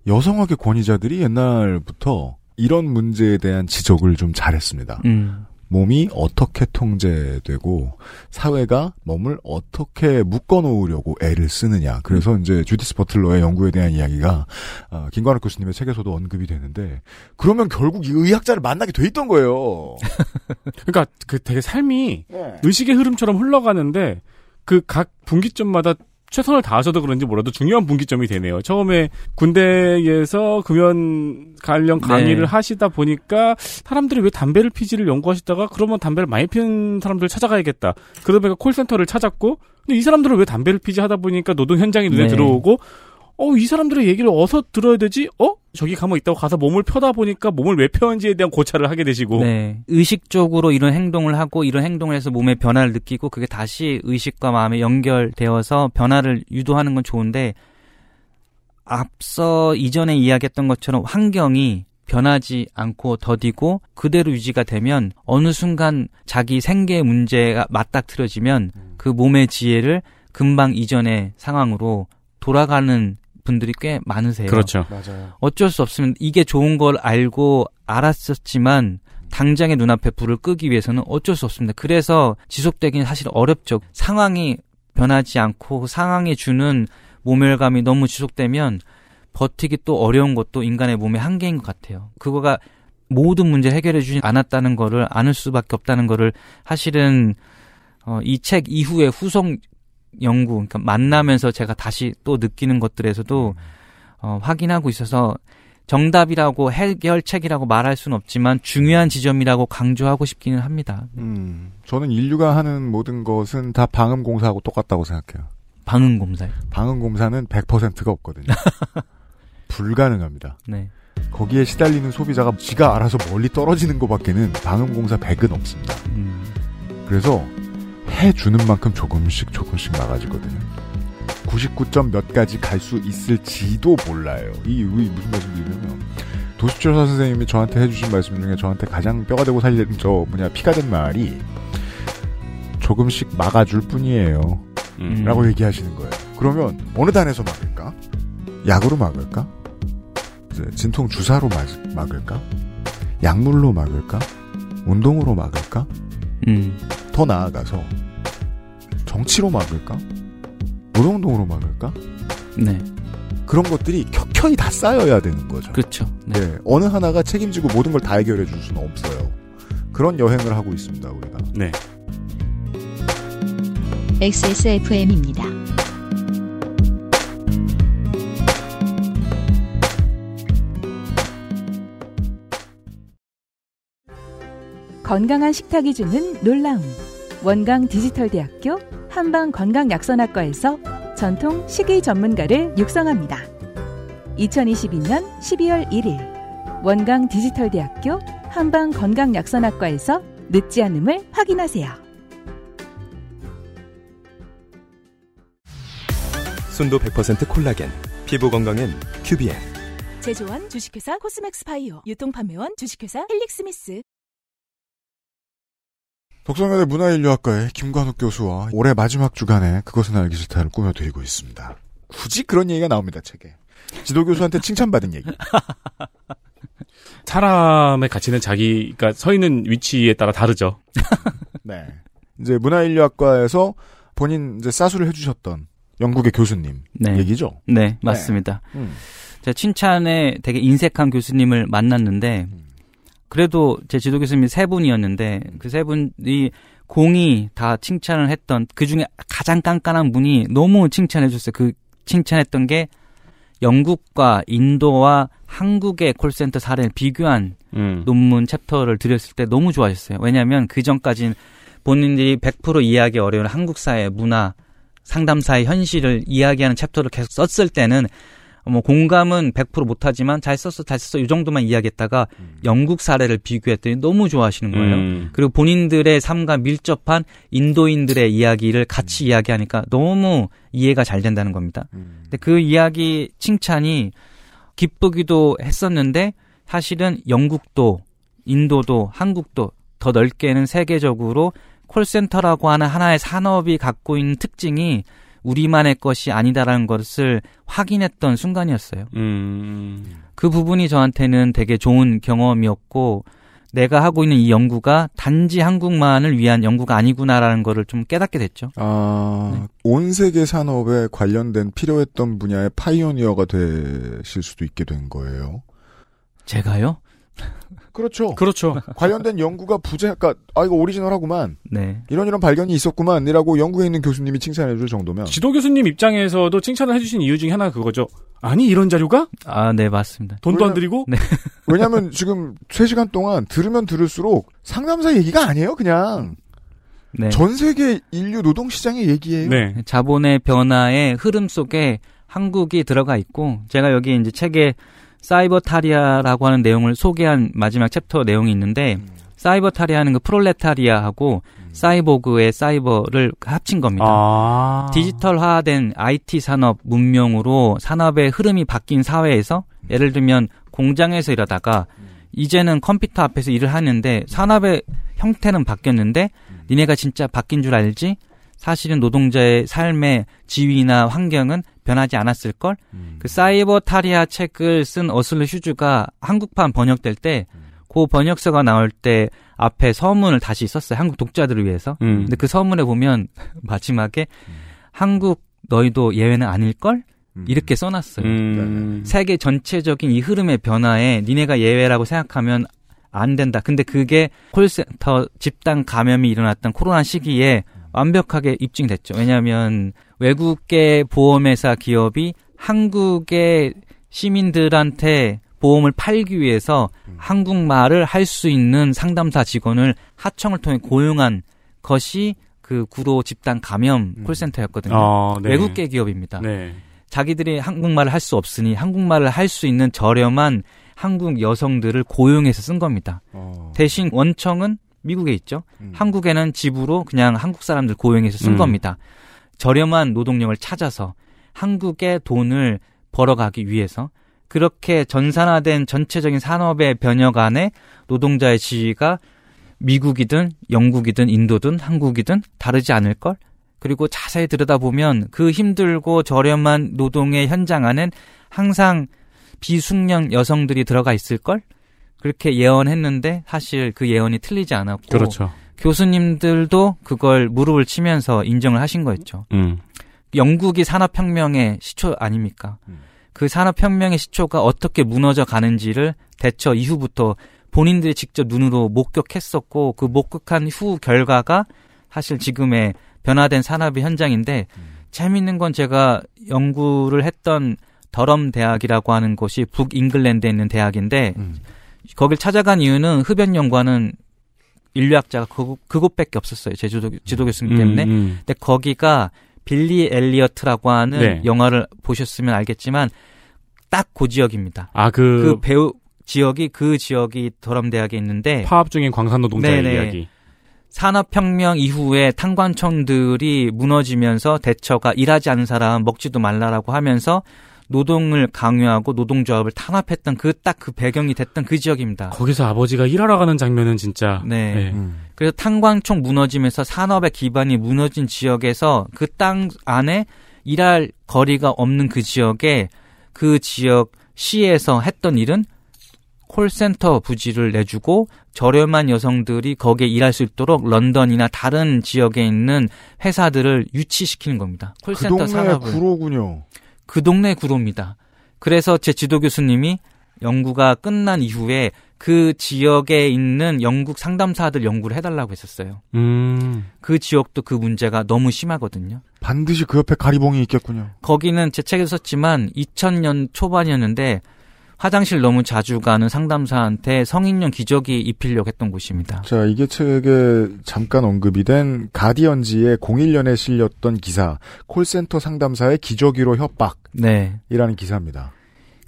C: 여성학의 권위자들이 옛날부터 이런 문제에 대한 지적을 좀 잘했습니다.
B: 음.
C: 몸이 어떻게 통제되고 사회가 몸을 어떻게 묶어놓으려고 애를 쓰느냐. 그래서 이제 주디스 버틀러의 연구에 대한 이야기가 아, 김관욱 교수님의 책에서도 언급이 되는데 그러면 결국 이 의학자를 만나게 돼 있던 거예요. <laughs>
D: 그러니까 그 되게 삶이 의식의 흐름처럼 흘러가는데 그 각 분기점마다 최선을 다하셔도 그런지 몰라도 중요한 분기점이 되네요. 처음에 군대에서 금연 관련 강의를
B: 네.
D: 하시다 보니까 사람들이 왜 담배를 피지를 연구하시다가 그러면 담배를 많이 피는 사람들 찾아가야겠다. 그러다 보니까 콜센터를 찾았고 근데 이 사람들은 왜 담배를 피지 하다 보니까 노동 현장이 눈에
B: 네.
D: 들어오고 어, 이 사람들의 얘기를 어서 들어야 되지? 어? 저기 가면 있다고 가서 몸을 펴다 보니까 몸을 왜 펴는지에 대한 고찰을 하게 되시고.
B: 네. 의식적으로 이런 행동을 하고 이런 행동을 해서 몸의 변화를 느끼고 그게 다시 의식과 마음에 연결되어서 변화를 유도하는 건 좋은데 앞서 이전에 이야기했던 것처럼 환경이 변하지 않고 더디고 그대로 유지가 되면 어느 순간 자기 생계 문제가 맞닥뜨려지면 그 몸의 지혜를 금방 이전의 상황으로 돌아가는 분들이 꽤 많으세요.
D: 그렇죠.
C: 맞아요.
B: 어쩔 수 없으면 이게 좋은 걸 알고 알았었지만 당장의 눈앞에 불을 끄기 위해서는 어쩔 수 없습니다. 그래서 지속되기는 사실 어렵죠. 상황이 변하지 않고 상황이 주는 모멸감이 너무 지속되면 버티기 또 어려운 것도 인간의 몸의 한계인 것 같아요. 그거가 모든 문제 해결해 주지 않았다는 거를 아는 수밖에 없다는 거를 사실은 어, 이 책 이후에 후속 연구, 그러니까 만나면서 제가 다시 또 느끼는 것들에서도 어, 확인하고 있어서 정답이라고 해결책이라고 말할 수는 없지만 중요한 지점이라고 강조하고 싶기는 합니다.
C: 음, 저는 인류가 하는 모든 것은 다 방음 공사하고 똑같다고 생각해요.
B: 방음검사요.
C: 방음 공사는 100%가 없거든요. <laughs> 불가능합니다.
B: 네.
C: 거기에 시달리는 소비자가 지가 알아서 멀리 떨어지는 것밖에는 방음 공사 100은 없습니다.
B: 음,
C: 그래서 해주는 만큼 조금씩 조금씩 나가지거든요. 99점 몇 가지 갈 수 있을지도 몰라요. 이, 이 무슨 말씀드리냐면 도수철사 선생님이 저한테 해주신 말씀 중에 저한테 가장 뼈가 되고 살린 저 뭐냐 피가 된 말이 조금씩 막아줄 뿐이에요.
D: 음.
C: 라고 얘기하시는 거예요. 그러면 어느 단에서 막을까? 약으로 막을까? 진통 주사로 막, 막을까? 약물로 막을까? 운동으로 막을까?
B: 음,
C: 더 나아가서 정치로 막을까? 노동운동으로 막을까?
B: 네,
C: 그런 것들이 켜켜이 다 쌓여야 되는 거죠.
B: 그렇죠. 네.
C: 네, 어느 하나가 책임지고 모든 걸 다 해결해 줄 수는 없어요. 그런 여행을 하고 있습니다, 우리가.
D: 네.
A: XSFM입니다.
F: 건강한 식탁이 주는 놀라움. 원강 디지털대학교 한방 건강약선학과에서 전통 식의 전문가를 육성합니다. 2022년 12월 1일 원강 디지털대학교 한방 건강약선학과에서 늦지 않음을 확인하세요.
E: 순도 100% 콜라겐, 피부 건강엔 큐비엔.
K: 제조원 주식회사 코스맥스 바이오 유통판매원 주식회사 헬릭스미스
C: 독성여대 문화인류학과의 김관욱 교수와 올해 마지막 주간에 그것은 알기 싫다를 꾸며드리고 있습니다. 굳이 그런 얘기가 나옵니다, 책에. 지도 교수한테 칭찬받은 얘기. <laughs>
D: 사람의 가치는 자기가 서 있는 위치에 따라 다르죠. <laughs>
C: 네. 이제 문화인류학과에서 본인 이제 사수를 해주셨던 영국의 교수님
B: 네.
C: 얘기죠.
B: 네, 맞습니다.
C: 음.
B: 제가 칭찬에 되게 인색한 교수님을 만났는데 그래도 제 지도 교수님이 세 분이었는데 그 세 분이 공이 다 칭찬을 했던 그 중에 가장 깐깐한 분이 너무 칭찬해 줬어요. 그 칭찬했던 게 영국과 인도와 한국의 콜센터 사례를 비교한
D: 음.
B: 논문 챕터를 드렸을 때 너무 좋아하셨어요. 왜냐하면 그 전까지는 본인들이 100% 이해하기 어려운 한국 사회 문화 상담사의 현실을 이야기하는 챕터를 계속 썼을 때는 뭐 공감은 100% 못하지만 잘 썼어 잘 썼어 이 정도만 이야기했다가 영국 사례를 비교했더니 너무 좋아하시는 거예요.
D: 음.
B: 그리고 본인들의 삶과 밀접한 인도인들의 이야기를 같이 이야기하니까 너무 이해가 잘 된다는 겁니다. 근데 그 이야기 칭찬이 기쁘기도 했었는데 사실은 영국도 인도도 한국도 더 넓게는 세계적으로 콜센터라고 하는 하나의 산업이 갖고 있는 특징이 우리만의 것이 아니다라는 것을 확인했던 순간이었어요.
D: 음.
B: 그 부분이 저한테는 되게 좋은 경험이었고 내가 하고 있는 이 연구가 단지 한국만을 위한 연구가 아니구나라는 거를 좀 깨닫게 됐죠.
C: 아, 온 세계 산업에 관련된 필요했던 분야의 파이오니어가 되실 수도 있게 된 거예요.
B: 제가요?
C: 그렇죠.
D: 그렇죠. <laughs>
C: 관련된 연구가 부재, 그러니까 아 이거 오리지널하구만.
B: 네.
C: 이런 이런 발견이 있었구만이라고 영국에 있는 교수님이 칭찬해줄 정도면
D: 지도 교수님 입장에서도 칭찬을 해주신 이유 중에 하나가 그거죠. 아니 이런 자료가
B: 아, 네, 맞습니다.
D: 돈도 안
C: 왜냐-
D: 들이고
B: 네. <laughs>
C: 왜냐하면 지금 3 시간 동안 들으면 들을수록 상담사 얘기가 아니에요, 그냥
B: 네.
C: 전 세계 인류 노동 시장의 얘기예요.
D: 네.
B: 자본의 변화의 흐름 속에 한국이 들어가 있고 제가 여기 이제 책에 사이버타리아라고 하는 내용을 소개한 마지막 챕터 내용이 있는데 사이버타리아는 그 프롤레타리아하고 사이보그의 사이버를 합친 겁니다.
D: 아.
B: 디지털화된 IT 산업 문명으로 산업의 흐름이 바뀐 사회에서 예를 들면 공장에서 일하다가 이제는 컴퓨터 앞에서 일을 하는데 산업의 형태는 바뀌었는데 니네가 진짜 바뀐 줄 알지? 사실은 노동자의 삶의 지위나 환경은 변하지 않았을 걸. 그 cybertariat 책을 쓴 어슐러 휴즈가 한국판 번역될 때 그 번역서가 나올 때 앞에 서문을 다시 썼어요. 한국 독자들을 위해서.
D: 음.
B: 근데 그 서문에 보면 <laughs> 마지막에 한국 너희도 예외는 아닐 걸 이렇게 써놨어요.
D: 음.
B: 세계 전체적인 이 흐름의 변화에 니네가 예외라고 생각하면 안 된다. 근데 그게 콜센터 집단 감염이 일어났던 코로나 시기에 완벽하게 입증됐죠. 왜냐하면 외국계 보험회사 기업이 한국의 시민들한테 보험을 팔기 위해서 한국말을 할 수 있는 상담사 직원을 하청을 통해 고용한 것이 그 구로 집단 감염 콜센터였거든요.
D: 어, 네.
B: 외국계 기업입니다.
D: 네.
B: 자기들이 한국말을 할 수 없으니 한국말을 할 수 있는 저렴한 한국 여성들을 고용해서 쓴 겁니다.
C: 어.
B: 대신 원청은 미국에 있죠. 한국에는 집으로 그냥 한국 사람들 고용해서 쓴
D: 음.
B: 겁니다. 저렴한 노동력을 찾아서 한국의 돈을 벌어가기 위해서 그렇게 전산화된 전체적인 산업의 변혁 안에 노동자의 지위가 미국이든 영국이든 인도든 한국이든 다르지 않을 걸. 그리고 자세히 들여다보면 그 힘들고 저렴한 노동의 현장 안엔 항상 비숙련 여성들이 들어가 있을 걸. 그렇게 예언했는데 사실 그 예언이 틀리지 않았고
D: 그렇죠.
B: 교수님들도 그걸 무릎을 치면서 인정을 하신 거였죠.
D: 음.
B: 영국이 산업혁명의 시초 아닙니까? 그 산업혁명의 시초가 어떻게 무너져 가는지를 대처 이후부터 본인들이 직접 눈으로 목격했었고 그 목격한 후 결과가 사실 지금의 변화된 산업의 현장인데 재미있는 건 제가 연구를 했던 더럼 대학이라고 하는 곳이 북 잉글랜드에 있는 대학인데 거길 찾아간 이유는 흡연 연구하는 인류학자가 그곳, 그곳밖에 없었어요. 제 지도, 지도 교수님 때문에.
D: 음, 음.
B: 근데 거기가 빌리 엘리어트라고 하는
D: 네.
B: 영화를 보셨으면 알겠지만 딱 그 지역입니다.
D: 아, 그,
B: 그 배경 지역이 그 지역이 더럼 대학에 있는데
D: 파업 중인 광산 노동자의
B: 네네.
D: 이야기.
B: 산업혁명 이후에 탄광촌들이 무너지면서 대처가 일하지 않은 사람 먹지도 말라라고 하면서 노동을 강요하고 노동조합을 탄압했던 그딱그 배경이 됐던 그 지역입니다.
D: 거기서 아버지가 일하러 가는 장면은 진짜.
B: 네.
C: 음.
B: 그래서 탄광총 무너지면서 산업의 기반이 무너진 지역에서 그 땅 안에 일할 거리가 없는 그 지역에 그 지역 시에서 했던 일은 콜센터 부지를 내주고 저렴한 여성들이 거기에 일할 수 있도록 런던이나 다른 지역에 있는 회사들을 유치시키는 겁니다.
C: 그
B: 콜센터
C: 동네
B: 산업을.
C: 구로군요.
B: 그 동네 구로입니다. 그래서 제 지도 교수님이 연구가 끝난 이후에 그 지역에 있는 영국 상담사들 연구를 해달라고 했었어요.
D: 음.
B: 그 지역도 그 문제가 너무 심하거든요.
C: 반드시 그 옆에 가리봉이 있겠군요.
B: 거기는 제 책에서 썼지만 2000년 초반이었는데 화장실 너무 자주 가는 상담사한테 성인용 기저귀 입히려고 했던 곳입니다.
C: 자, 이게 책에 잠깐 언급이 된 가디언지의 01년에 실렸던 기사, 콜센터 상담사의 기저귀로 협박이라는
B: 네.
C: 기사입니다.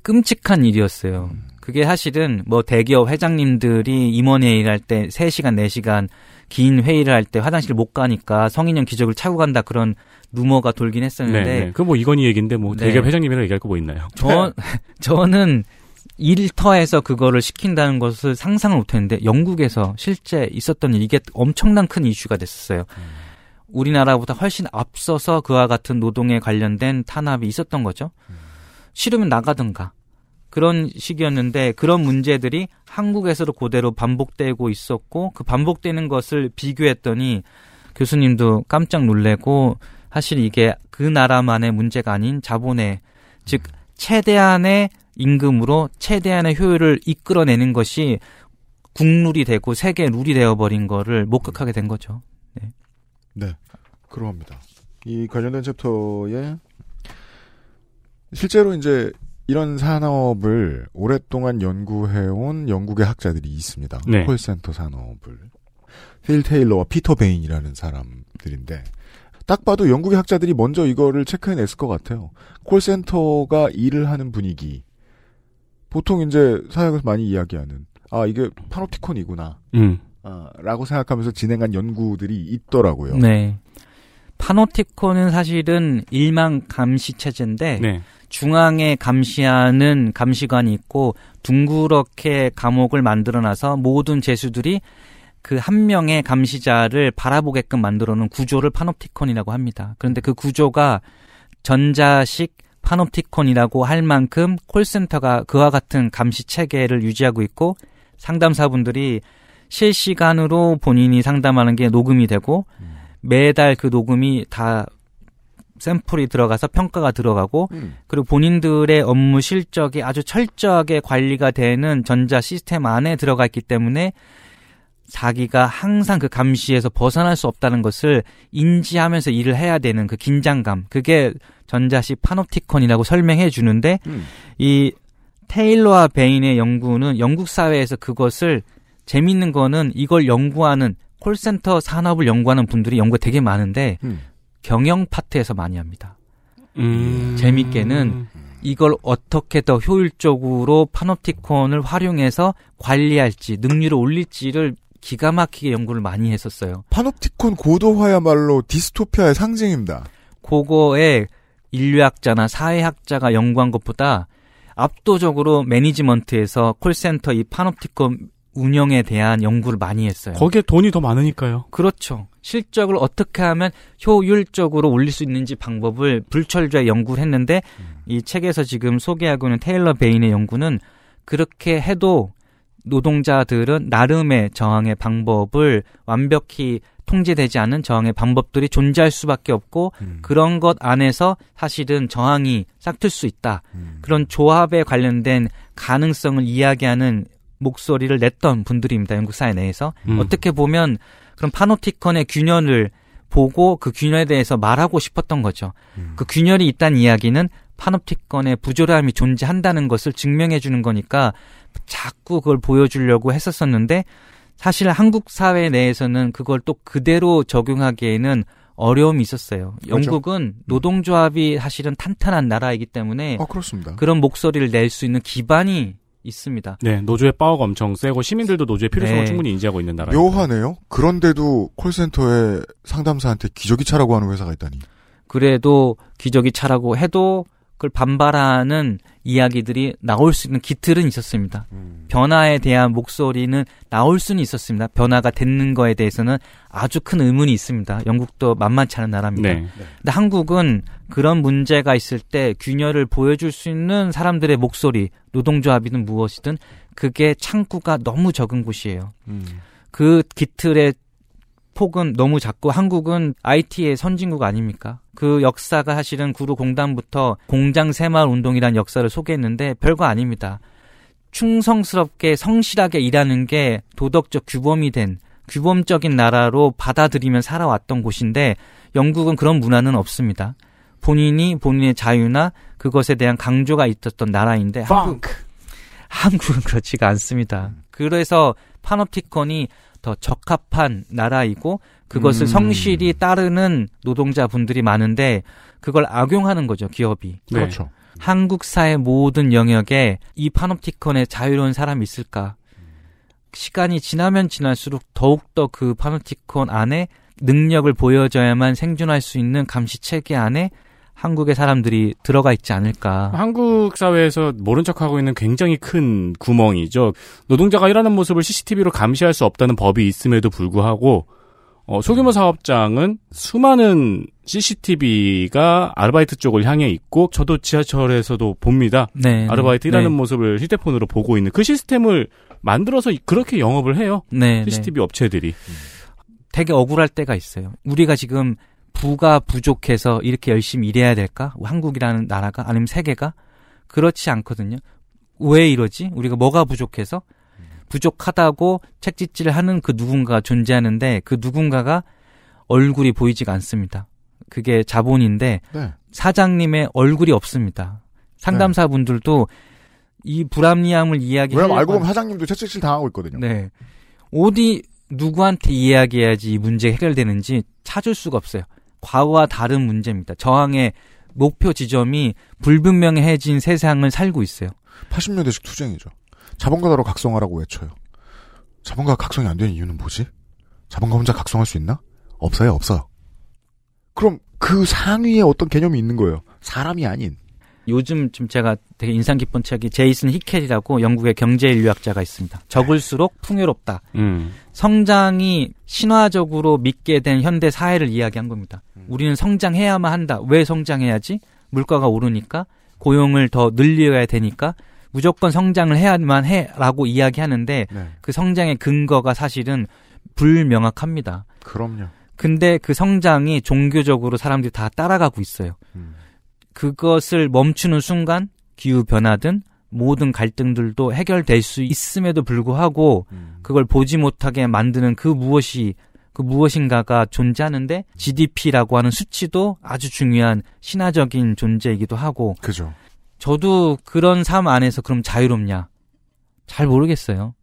B: 끔찍한 일이었어요. 그게 사실은 뭐 대기업 회장님들이 임원회의 할 때 3시간, 4시간 긴 회의를 할 때 화장실 못 가니까 성인용 기저귀를 차고 간다 그런 루머가 돌긴
D: 네.
B: 했었는데
D: 네. 그뭐 이건희 얘기인데 뭐
B: 네.
D: 대기업 회장님이랑 얘기할 거 뭐 있나요?
B: 저, <laughs> 저는 일터에서 그거를 시킨다는 것을 상상을 못했는데 영국에서 실제 있었던 일, 이게 엄청난 큰 이슈가 됐었어요. 우리나라보다 훨씬 앞서서 그와 같은 노동에 관련된 탄압이 있었던 거죠. 싫으면 나가든가. 그런 시기였는데 그런 문제들이 한국에서도 그대로 반복되고 있었고 그 반복되는 것을 비교했더니 교수님도 깜짝 놀래고 사실 이게 그 나라만의 문제가 아닌 자본의 즉 최대한의 임금으로 최대한의 효율을 이끌어내는 것이 국룰이 되고 세계 룰이 되어버린 거를 목격하게 된 거죠.
C: 네. 그러합니다. 이 관련된 챕터에 실제로 이제 이런 산업을 오랫동안 연구해온 영국의 학자들이 있습니다.
D: 네.
C: 콜센터 산업을. 필 테일러와 피터 베인이라는 사람들인데 딱 봐도 영국의 학자들이 먼저 이거를 체크해냈을 것 같아요. 콜센터가 일을 하는 분위기. 보통 이제 사역에서 많이 이야기하는 아 이게 파노티콘이구나.
D: 음.
C: 어, 라고 생각하면서 진행한 연구들이 있더라고요.
B: 네. 파노티콘은 사실은 일망 감시 체제인데
D: 네.
B: 중앙에 감시하는 감시관이 있고 둥그렇게 감옥을 만들어놔서 모든 죄수들이 그 한 명의 감시자를 바라보게끔 만들어 놓은 구조를 파노티콘이라고 합니다. 그런데 그 구조가 전자식 파노티콘이라고 할 만큼 콜센터가 그와 같은 감시 체계를 유지하고 있고 상담사분들이 실시간으로 본인이 상담하는 게 녹음이 되고 매달 그 녹음이 다 샘플이 들어가서 평가가 들어가고
C: 음.
B: 그리고 본인들의 업무 실적이 아주 철저하게 관리가 되는 전자 시스템 안에 들어가 있기 때문에 자기가 항상 그 감시에서 벗어날 수 없다는 것을 인지하면서 일을 해야 되는 그 긴장감 그게 전자식 파노티콘이라고 설명해 주는데
C: 음.
B: 이 테일러와 베인의 연구는 영국 사회에서 그것을 재밌는 거는 이걸 연구하는 콜센터 산업을 연구하는 분들이 연구가 되게 많은데
C: 음.
B: 경영 파트에서 많이 합니다.
D: 음.
B: 재밌게는 이걸 어떻게 더 효율적으로 파노티콘을 활용해서 관리할지 능률을 올릴지를 기가 막히게 연구를 많이 했었어요.
C: 파놉티콘 고도화야말로 디스토피아의 상징입니다.
B: 그거에 인류학자나 사회학자가 연구한 것보다 압도적으로 매니지먼트에서 콜센터 이 파노티콘 운영에 대한 연구를 많이 했어요.
D: 거기에 돈이 더 많으니까요.
B: 그렇죠. 실적을 어떻게 하면 효율적으로 올릴 수 있는지 방법을 불철저히 연구를 했는데 이 책에서 지금 소개하고 있는 테일러 베인의 연구는 그렇게 해도 노동자들은 나름의 저항의 방법을 완벽히 통제되지 않은 저항의 방법들이 존재할 수밖에 없고 그런 것 안에서 사실은 저항이 싹틀 수 있다. 그런 조합에 관련된 가능성을 이야기하는 목소리를 냈던 분들입니다. 영국 사회 내에서
D: 음.
B: 어떻게 보면 그런 파노티콘의 균열을 보고 그 균열에 대해서 말하고 싶었던 거죠. 그 균열이 있다는 이야기는 파노티콘의 부조람이 존재한다는 것을 증명해 주는 거니까 자꾸 그걸 보여주려고 했었었는데 사실 한국 사회 내에서는 그걸 또 그대로 적용하기에는 어려움이 있었어요.
C: 그렇죠.
B: 영국은 노동조합이 사실은 탄탄한 나라이기 때문에
C: 어, 그렇습니다.
B: 그런 목소리를 낼 수 있는 기반이 있습니다.
D: 네, 노조의 파워가 엄청 세고 시민들도 노조의 필요성을
B: 네.
D: 충분히 인지하고 있는 나라예요.
C: 묘하네요. 그런데도 콜센터에 상담사한테 기저귀 차라고 하는 회사가 있다니.
B: 그래도 기저귀 차라고 해도 그걸 반발하는 이야기들이 나올 수 있는 기틀은 있었습니다. 변화에 대한 목소리는 나올 수는 있었습니다. 변화가 됐는 거에 대해서는 아주 큰 의문이 있습니다. 영국도 만만치 않은 나라입니다.
D: 네.
B: 근데 한국은 그런 문제가 있을 때 균열을 보여줄 수 있는 사람들의 목소리, 노동조합이든 무엇이든 그게 창구가 너무 적은 곳이에요. 그 기틀의 폭은 너무 작고 한국은 IT의 선진국 아닙니까? 그 역사가 사실은 구로 공단부터 공장 새마을 운동이라는 역사를 소개했는데 별거 아닙니다. 충성스럽게 성실하게 일하는 게 도덕적 규범이 된 규범적인 나라로 받아들이면 살아왔던 곳인데 영국은 그런 문화는 없습니다. 본인이 본인의 자유나 그것에 대한 강조가 있었던 나라인데 한국, 한국은 그렇지가 않습니다. 그래서 파노티콘이 더 적합한 나라이고 그것을
C: 음.
B: 성실히 따르는 노동자분들이 많은데 그걸 악용하는 거죠 기업이.
D: 네.
C: 그렇죠.
B: 한국 사회 모든 영역에 이 파노티콘에 자유로운 사람이 있을까? 시간이 지나면 지날수록 더욱더 그 파노티콘 안에 능력을 보여줘야만 생존할 수 있는 감시 체계 안에 한국의 사람들이 들어가 있지 않을까.
D: 한국 사회에서 모른 척하고 있는 굉장히 큰 구멍이죠. 노동자가 일하는 모습을 CCTV로 감시할 수 없다는 법이 있음에도 불구하고 어, 소규모 사업장은 수많은 CCTV가 아르바이트 쪽을 향해 있고 저도 지하철에서도 봅니다.
B: 네.
D: 아르바이트
B: 네.
D: 일하는 모습을 휴대폰으로 보고 있는 그 시스템을 만들어서 그렇게 영업을 해요.
B: 네, 네.
D: CCTV 업체들이.
B: 되게 억울할 때가 있어요. 우리가 지금 부가 부족해서 이렇게 열심히 일해야 될까? 한국이라는 나라가 아니면 세계가 그렇지 않거든요. 왜 이러지? 우리가 뭐가 부족해서 부족하다고 책짓질을 하는 그 누군가가 존재하는데 그 누군가가 얼굴이 보이지가 않습니다. 그게 자본인데
C: 네.
B: 사장님의 얼굴이 없습니다. 상담사분들도 이 불합리함을 이야기하려고
C: 왜냐면 알고
B: 하-
C: 보면 사장님도 채찍질 당하고 있거든요.
B: 네. 어디 누구한테 이야기해야지 이 문제가 해결되는지 찾을 수가 없어요. 과거와 다른 문제입니다. 저항의 목표 지점이 불분명해진 세상을 살고 있어요.
C: 80년대식 투쟁이죠. 자본가다로 각성하라고 외쳐요. 자본가가 각성이 안 되는 이유는 뭐지? 자본가 혼자 각성할 수 있나? 없어요, 없어요. 그럼 그 상위에 어떤 개념이 있는 거예요. 사람이 아닌.
B: 요즘 좀 제가 되게 인상 깊은 책이 제이슨 히켈이라고 영국의 경제 인류학자가 있습니다. 적을수록 풍요롭다.
D: 음.
B: 성장이 신화적으로 믿게 된 현대 사회를 이야기한 겁니다. 우리는 성장해야만 한다. 왜 성장해야지? 물가가 오르니까 고용을 더 늘려야 되니까 무조건 성장을 해야만 해라고 이야기하는데
C: 네.
B: 그 성장의 근거가 사실은 불명확합니다.
C: 그럼요.
B: 근데 그 성장이 종교적으로 사람들이 다 따라가고 있어요.
C: 음.
B: 그것을 멈추는 순간 기후 변화든 모든 갈등들도 해결될 수 있음에도 불구하고
C: 음.
B: 그걸 보지 못하게 만드는 그 무엇이 그 무엇인가가 존재하는데 GDP라고 하는 수치도 아주 중요한 신화적인 존재이기도 하고
C: 그죠.
B: 저도 그런 삶 안에서 그럼 자유롭냐? 잘 모르겠어요.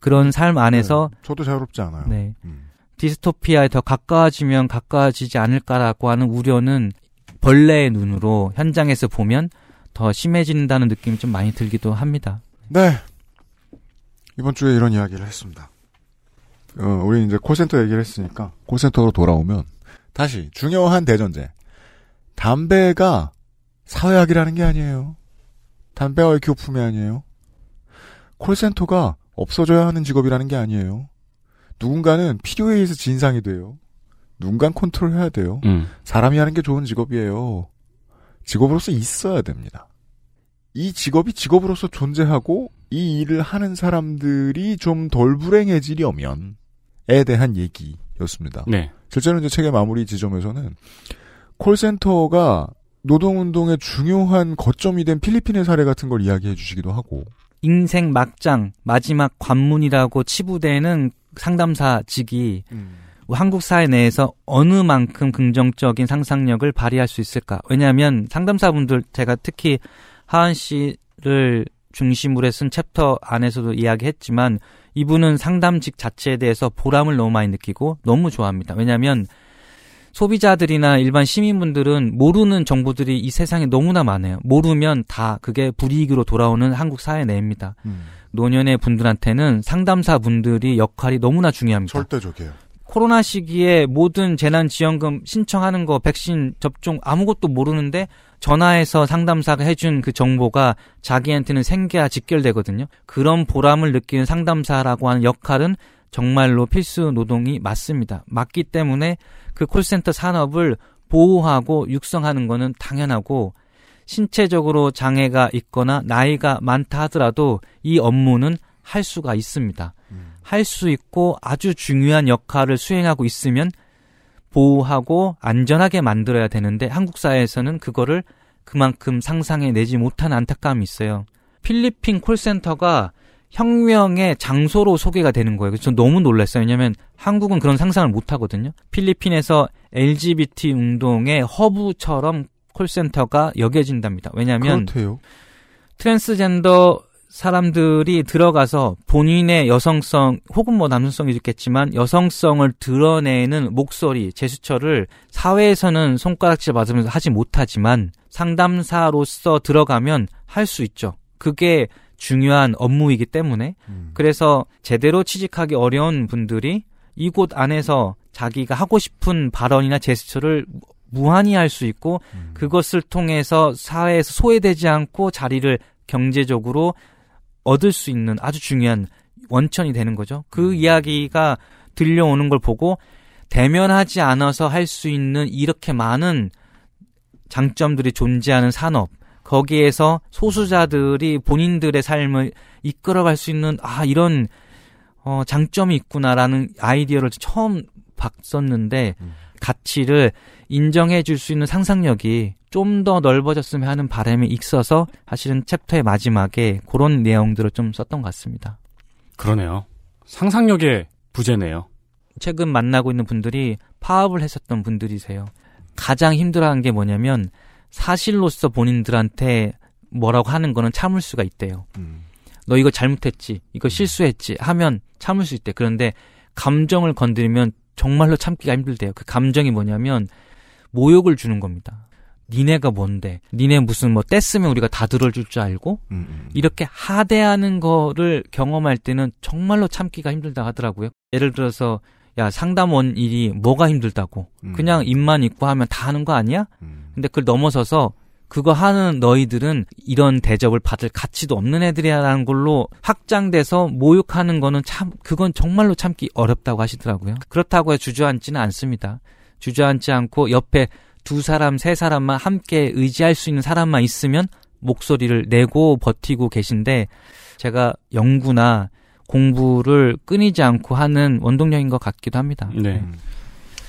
B: 그런 삶 안에서
C: 네, 저도 자유롭지 않아요.
B: 네.
C: 음.
B: 디스토피아에 더 가까워지면 가까워지지 않을까라고 하는 우려는 벌레의 눈으로 현장에서 보면 더 심해진다는 느낌이 좀 많이 들기도 합니다.
C: 네. 이번 주에 이런 이야기를 했습니다. 어, 우리 이제 콜센터 얘기를 했으니까 콜센터로 돌아오면 다시 중요한 대전제. 담배가 사회학이라는 게 아니에요. 담배와의 교품이 아니에요. 콜센터가 없어져야 하는 직업이라는 게 아니에요. 누군가는 필요에 의해서 진상이 돼요. 누군가 컨트롤해야 돼요.
D: 음.
C: 사람이 하는 게 좋은 직업이에요. 직업으로서 있어야 됩니다. 이 직업이 직업으로서 존재하고 이 일을 하는 사람들이 좀 덜 불행해지려면 에 대한 얘기였습니다.
D: 네.
C: 실제로 이제 책의 마무리 지점에서는 콜센터가 노동운동의 중요한 거점이 된 필리핀의 사례 같은 걸 이야기해 주시기도 하고
B: 인생 막장 마지막 관문이라고 치부되는 상담사직이 한국 사회 내에서 어느 만큼 긍정적인 상상력을 발휘할 수 있을까? 왜냐하면 상담사분들 제가 특히 하은 씨를 중심으로 쓴 챕터 안에서도 이야기했지만 이분은 상담직 자체에 대해서 보람을 너무 많이 느끼고 너무 좋아합니다. 왜냐하면 소비자들이나 일반 시민분들은 모르는 정보들이 이 세상에 너무나 많아요. 모르면 다 그게 불이익으로 돌아오는 한국 사회 내입니다. 노년의 분들한테는 상담사 분들이 역할이 너무나 중요합니다.
C: 절대적이에요.
B: 코로나 시기에 모든 재난지원금 신청하는 거, 백신 접종 아무것도 모르는데 전화해서 상담사가 해준 그 정보가 자기한테는 생계와 직결되거든요. 그런 보람을 느끼는 상담사라고 하는 역할은 정말로 필수 노동이 맞습니다. 맞기 때문에 그 콜센터 산업을 보호하고 육성하는 거는 당연하고 신체적으로 장애가 있거나 나이가 많다 하더라도 이 업무는 할 수가 있습니다. 할수 있고 아주 중요한 역할을 수행하고 있으면 보호하고 안전하게 만들어야 되는데 한국 사회에서는 그거를 그만큼 상상해 내지 못한 안타까움이 있어요. 필리핀 콜센터가 혁명의 장소로 소개가 되는 거예요. 그래서 전 너무 놀랐어요. 왜냐하면 한국은 그런 상상을 못 하거든요. 필리핀에서 LGBT 운동의 허브처럼 콜센터가 여겨진답니다. 왜냐하면
C: 그렇대요.
B: 트랜스젠더 사람들이 들어가서 본인의 여성성 혹은 뭐 남성성이 있겠지만 여성성을 드러내는 목소리, 제스처를 사회에서는 손가락질 맞으면서 하지 못하지만 상담사로서 들어가면 할 수 있죠. 그게 중요한 업무이기 때문에 그래서 제대로 취직하기 어려운 분들이 이곳 안에서 자기가 하고 싶은 발언이나 제스처를 무한히 할 수 있고 그것을 통해서 사회에서 소외되지 않고 자리를 경제적으로 얻을 수 있는 아주 중요한 원천이 되는 거죠. 그 이야기가 들려오는 걸 보고 대면하지 않아서 할 수 있는 이렇게 많은 장점들이 존재하는 산업, 거기에서 소수자들이 본인들의 삶을 이끌어갈 수 있는 아 이런 어 장점이 있구나라는 아이디어를 처음 봤었는데 가치를 인정해 줄 수 있는 상상력이 좀 더 넓어졌으면 하는 바람이 있어서 사실은 챕터의 마지막에 그런 내용들을 좀 썼던 것 같습니다.
D: 그러네요. 상상력의 부재네요.
B: 최근 만나고 있는 분들이 파업을 했었던 분들이세요. 가장 힘들어하는 게 뭐냐면 사실로서 본인들한테 뭐라고 하는 거는 참을 수가 있대요. 너 이거 잘못했지, 이거 실수했지 하면 참을 수 있대. 그런데 감정을 건드리면 정말로 참기가 힘들대요. 그 감정이 뭐냐면 모욕을 주는 겁니다. 니네가 뭔데? 니네 무슨 뭐 뗐으면 우리가 다 들어줄 줄 알고?
C: 음,
B: 이렇게 하대하는 거를 경험할 때는 정말로 참기가 힘들다 하더라고요. 예를 들어서 야 상담원 일이 뭐가 힘들다고
C: 음.
B: 그냥 입만 있고 하면 다 하는 거 아니야?
C: 음.
B: 근데 그걸 넘어서서 그거 하는 너희들은 이런 대접을 받을 가치도 없는 애들이야라는 걸로 확장돼서 모욕하는 거는 참 그건 정말로 참기 어렵다고 하시더라고요. 그렇다고 해 주저앉지는 않습니다. 주저앉지 않고 옆에 두 사람, 세 사람만 함께 의지할 수 있는 사람만 있으면 목소리를 내고 버티고 계신데 제가 연구나 공부를 끊이지 않고 하는 원동력인 것 같기도 합니다.
D: 네.
C: 음.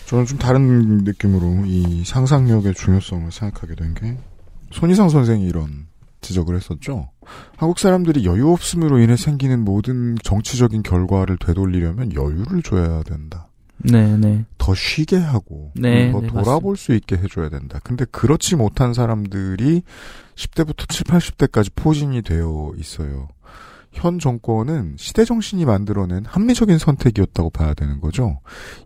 C: 저는 좀 다른 느낌으로 이 상상력의 중요성을 생각하게 된 게 손희상 선생이 이런 지적을 했었죠. 한국 사람들이 여유 없음으로 인해 생기는 모든 정치적인 결과를 되돌리려면 여유를 줘야 된다.
B: 네, 네.
C: 더 쉬게 하고
B: 네,
C: 더
B: 네,
C: 돌아볼 수 있게 해줘야 된다. 근데 그렇지 못한 사람들이 10대부터 7, 80대까지 포진이 되어 있어요. 현 정권은 시대 정신이 만들어낸 합리적인 선택이었다고 봐야 되는 거죠.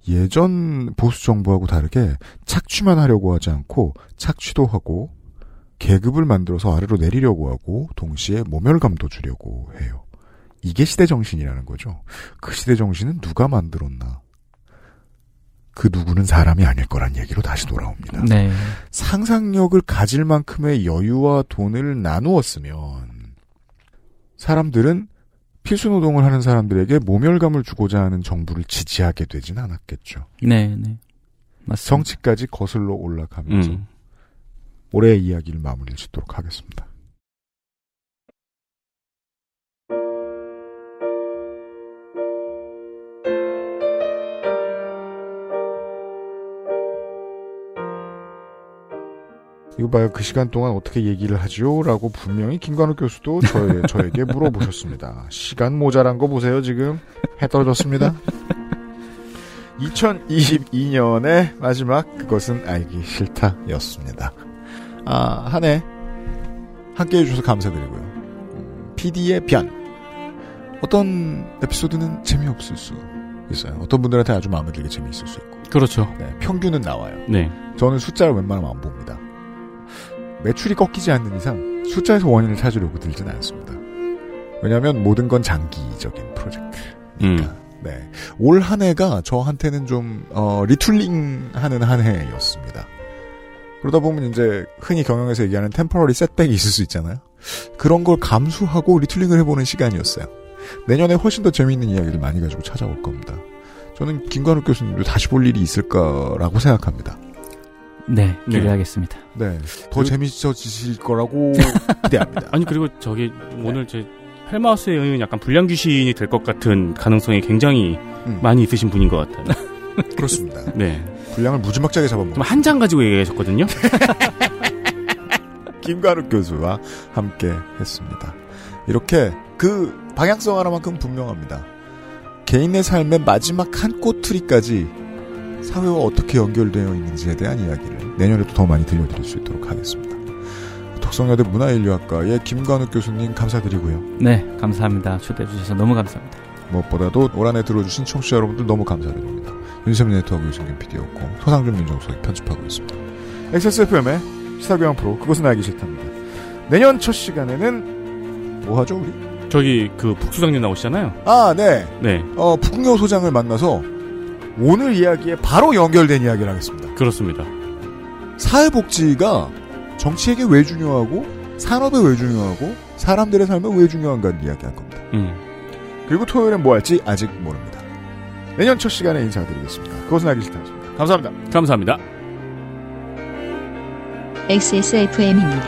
C: 예전 보수 정부하고 다르게 착취만 하려고 하지 않고 착취도 하고 계급을 만들어서 아래로 내리려고 하고 동시에 모멸감도 주려고 해요. 이게 시대 정신이라는 거죠. 그 시대 정신은 누가 만들었나? 그 누구는 사람이 아닐 거란 얘기로 다시 돌아옵니다.
B: 네.
C: 상상력을 가질 만큼의 여유와 돈을 나누었으면 사람들은 필수 노동을 하는 사람들에게 모멸감을 주고자 하는 정부를 지지하게 되진 않았겠죠.
B: 네, 네. 맞습니다.
C: 정치까지 거슬러 올라가면서
D: 음.
C: 올해의 이야기를 마무리를 짓도록 하겠습니다. 이거 봐요. 그 시간 동안 어떻게 얘기를 하지요? 라고 분명히 김관욱 교수도 저, <laughs> 저에게 물어보셨습니다. 시간 모자란 거 보세요, 지금. 해 떨어졌습니다. <laughs> 2022년의 마지막 그것은 알기 싫다 였습니다. 아, 한 해 함께 해주셔서 감사드리고요. 음, PD의 변. 어떤 에피소드는 재미없을 수 있어요. 어떤 분들한테 아주 마음에 들게 재미있을 수 있고.
D: 그렇죠.
C: 네, 평균은 나와요.
D: 네.
C: 저는 숫자를 웬만하면 안 봅니다. 매출이 꺾이지 않는 이상 숫자에서 원인을 찾으려고 들진 않습니다. 왜냐하면 모든 건 장기적인 프로젝트니까.
D: 음.
C: 네. 올 한 해가 저한테는 좀, 어, retooling 하는 한 해였습니다. 그러다 보면 이제 흔히 경영에서 얘기하는 temporary setback이 있을 수 있잖아요. 그런 걸 감수하고 retooling을 해보는 시간이었어요. 내년에 훨씬 더 재미있는 이야기를 많이 가지고 찾아올 겁니다. 저는 김관욱 교수님도 다시 볼 일이 있을까라고 생각합니다.
B: 네, 기대하겠습니다.
C: 네. 더 재미있어지실 거라고 <laughs> 기대합니다.
D: 아니 그리고 저기 오늘 제 헬마우스에 의한 약간 불량 귀신이 될 것 같은 가능성이 굉장히
C: 음.
D: 많이 있으신 분인 것 같아요. <laughs>
C: 그렇습니다.
D: 네.
C: 분량을 무지막지하게 잡아먹고
D: 한 장 가지고 얘기하셨거든요. <laughs>
C: 김관욱 교수와 함께 했습니다. 이렇게 그 방향성 하나만큼 분명합니다. 개인의 삶의 마지막 한 꼬투리까지 사회와 어떻게 연결되어 있는지에 대한 이야기를 내년에도 더 많이 들려드릴 수 있도록 하겠습니다. 덕성여대 문화인류학과의 김관욱 교수님 감사드리고요.
B: 네, 감사합니다. 초대해 주셔서 너무 감사합니다.
C: 무엇보다도 올 한해 들어주신 청취자 여러분들 너무 감사드립니다. 윤세민 네트워크 유승균 PD였고 서상준 민정수석이 편집하고 있습니다. XSFM의 시사교양 프로 그것은 알기 싫답니다. 내년 첫 시간에는 뭐 하죠 우리?
D: 저기 그 북수장님 나오시잖아요.
C: 아 네.
D: 네.
C: 어 북궁여 소장을 만나서 오늘 이야기에 바로 연결된 이야기를 하겠습니다.
D: 그렇습니다.
C: 사회복지가 정치에게 왜 중요하고 산업에 왜 중요하고 사람들의 삶에 왜 중요한가를 이야기할 겁니다.
D: 음.
C: 그리고 토요일엔 뭐 할지 아직 모릅니다. 내년 첫 시간에 인사드리겠습니다. 그것은 알기 싫다였습니다. 감사합니다.
D: 감사합니다.
A: XSFM입니다.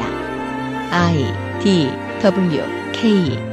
A: I D W K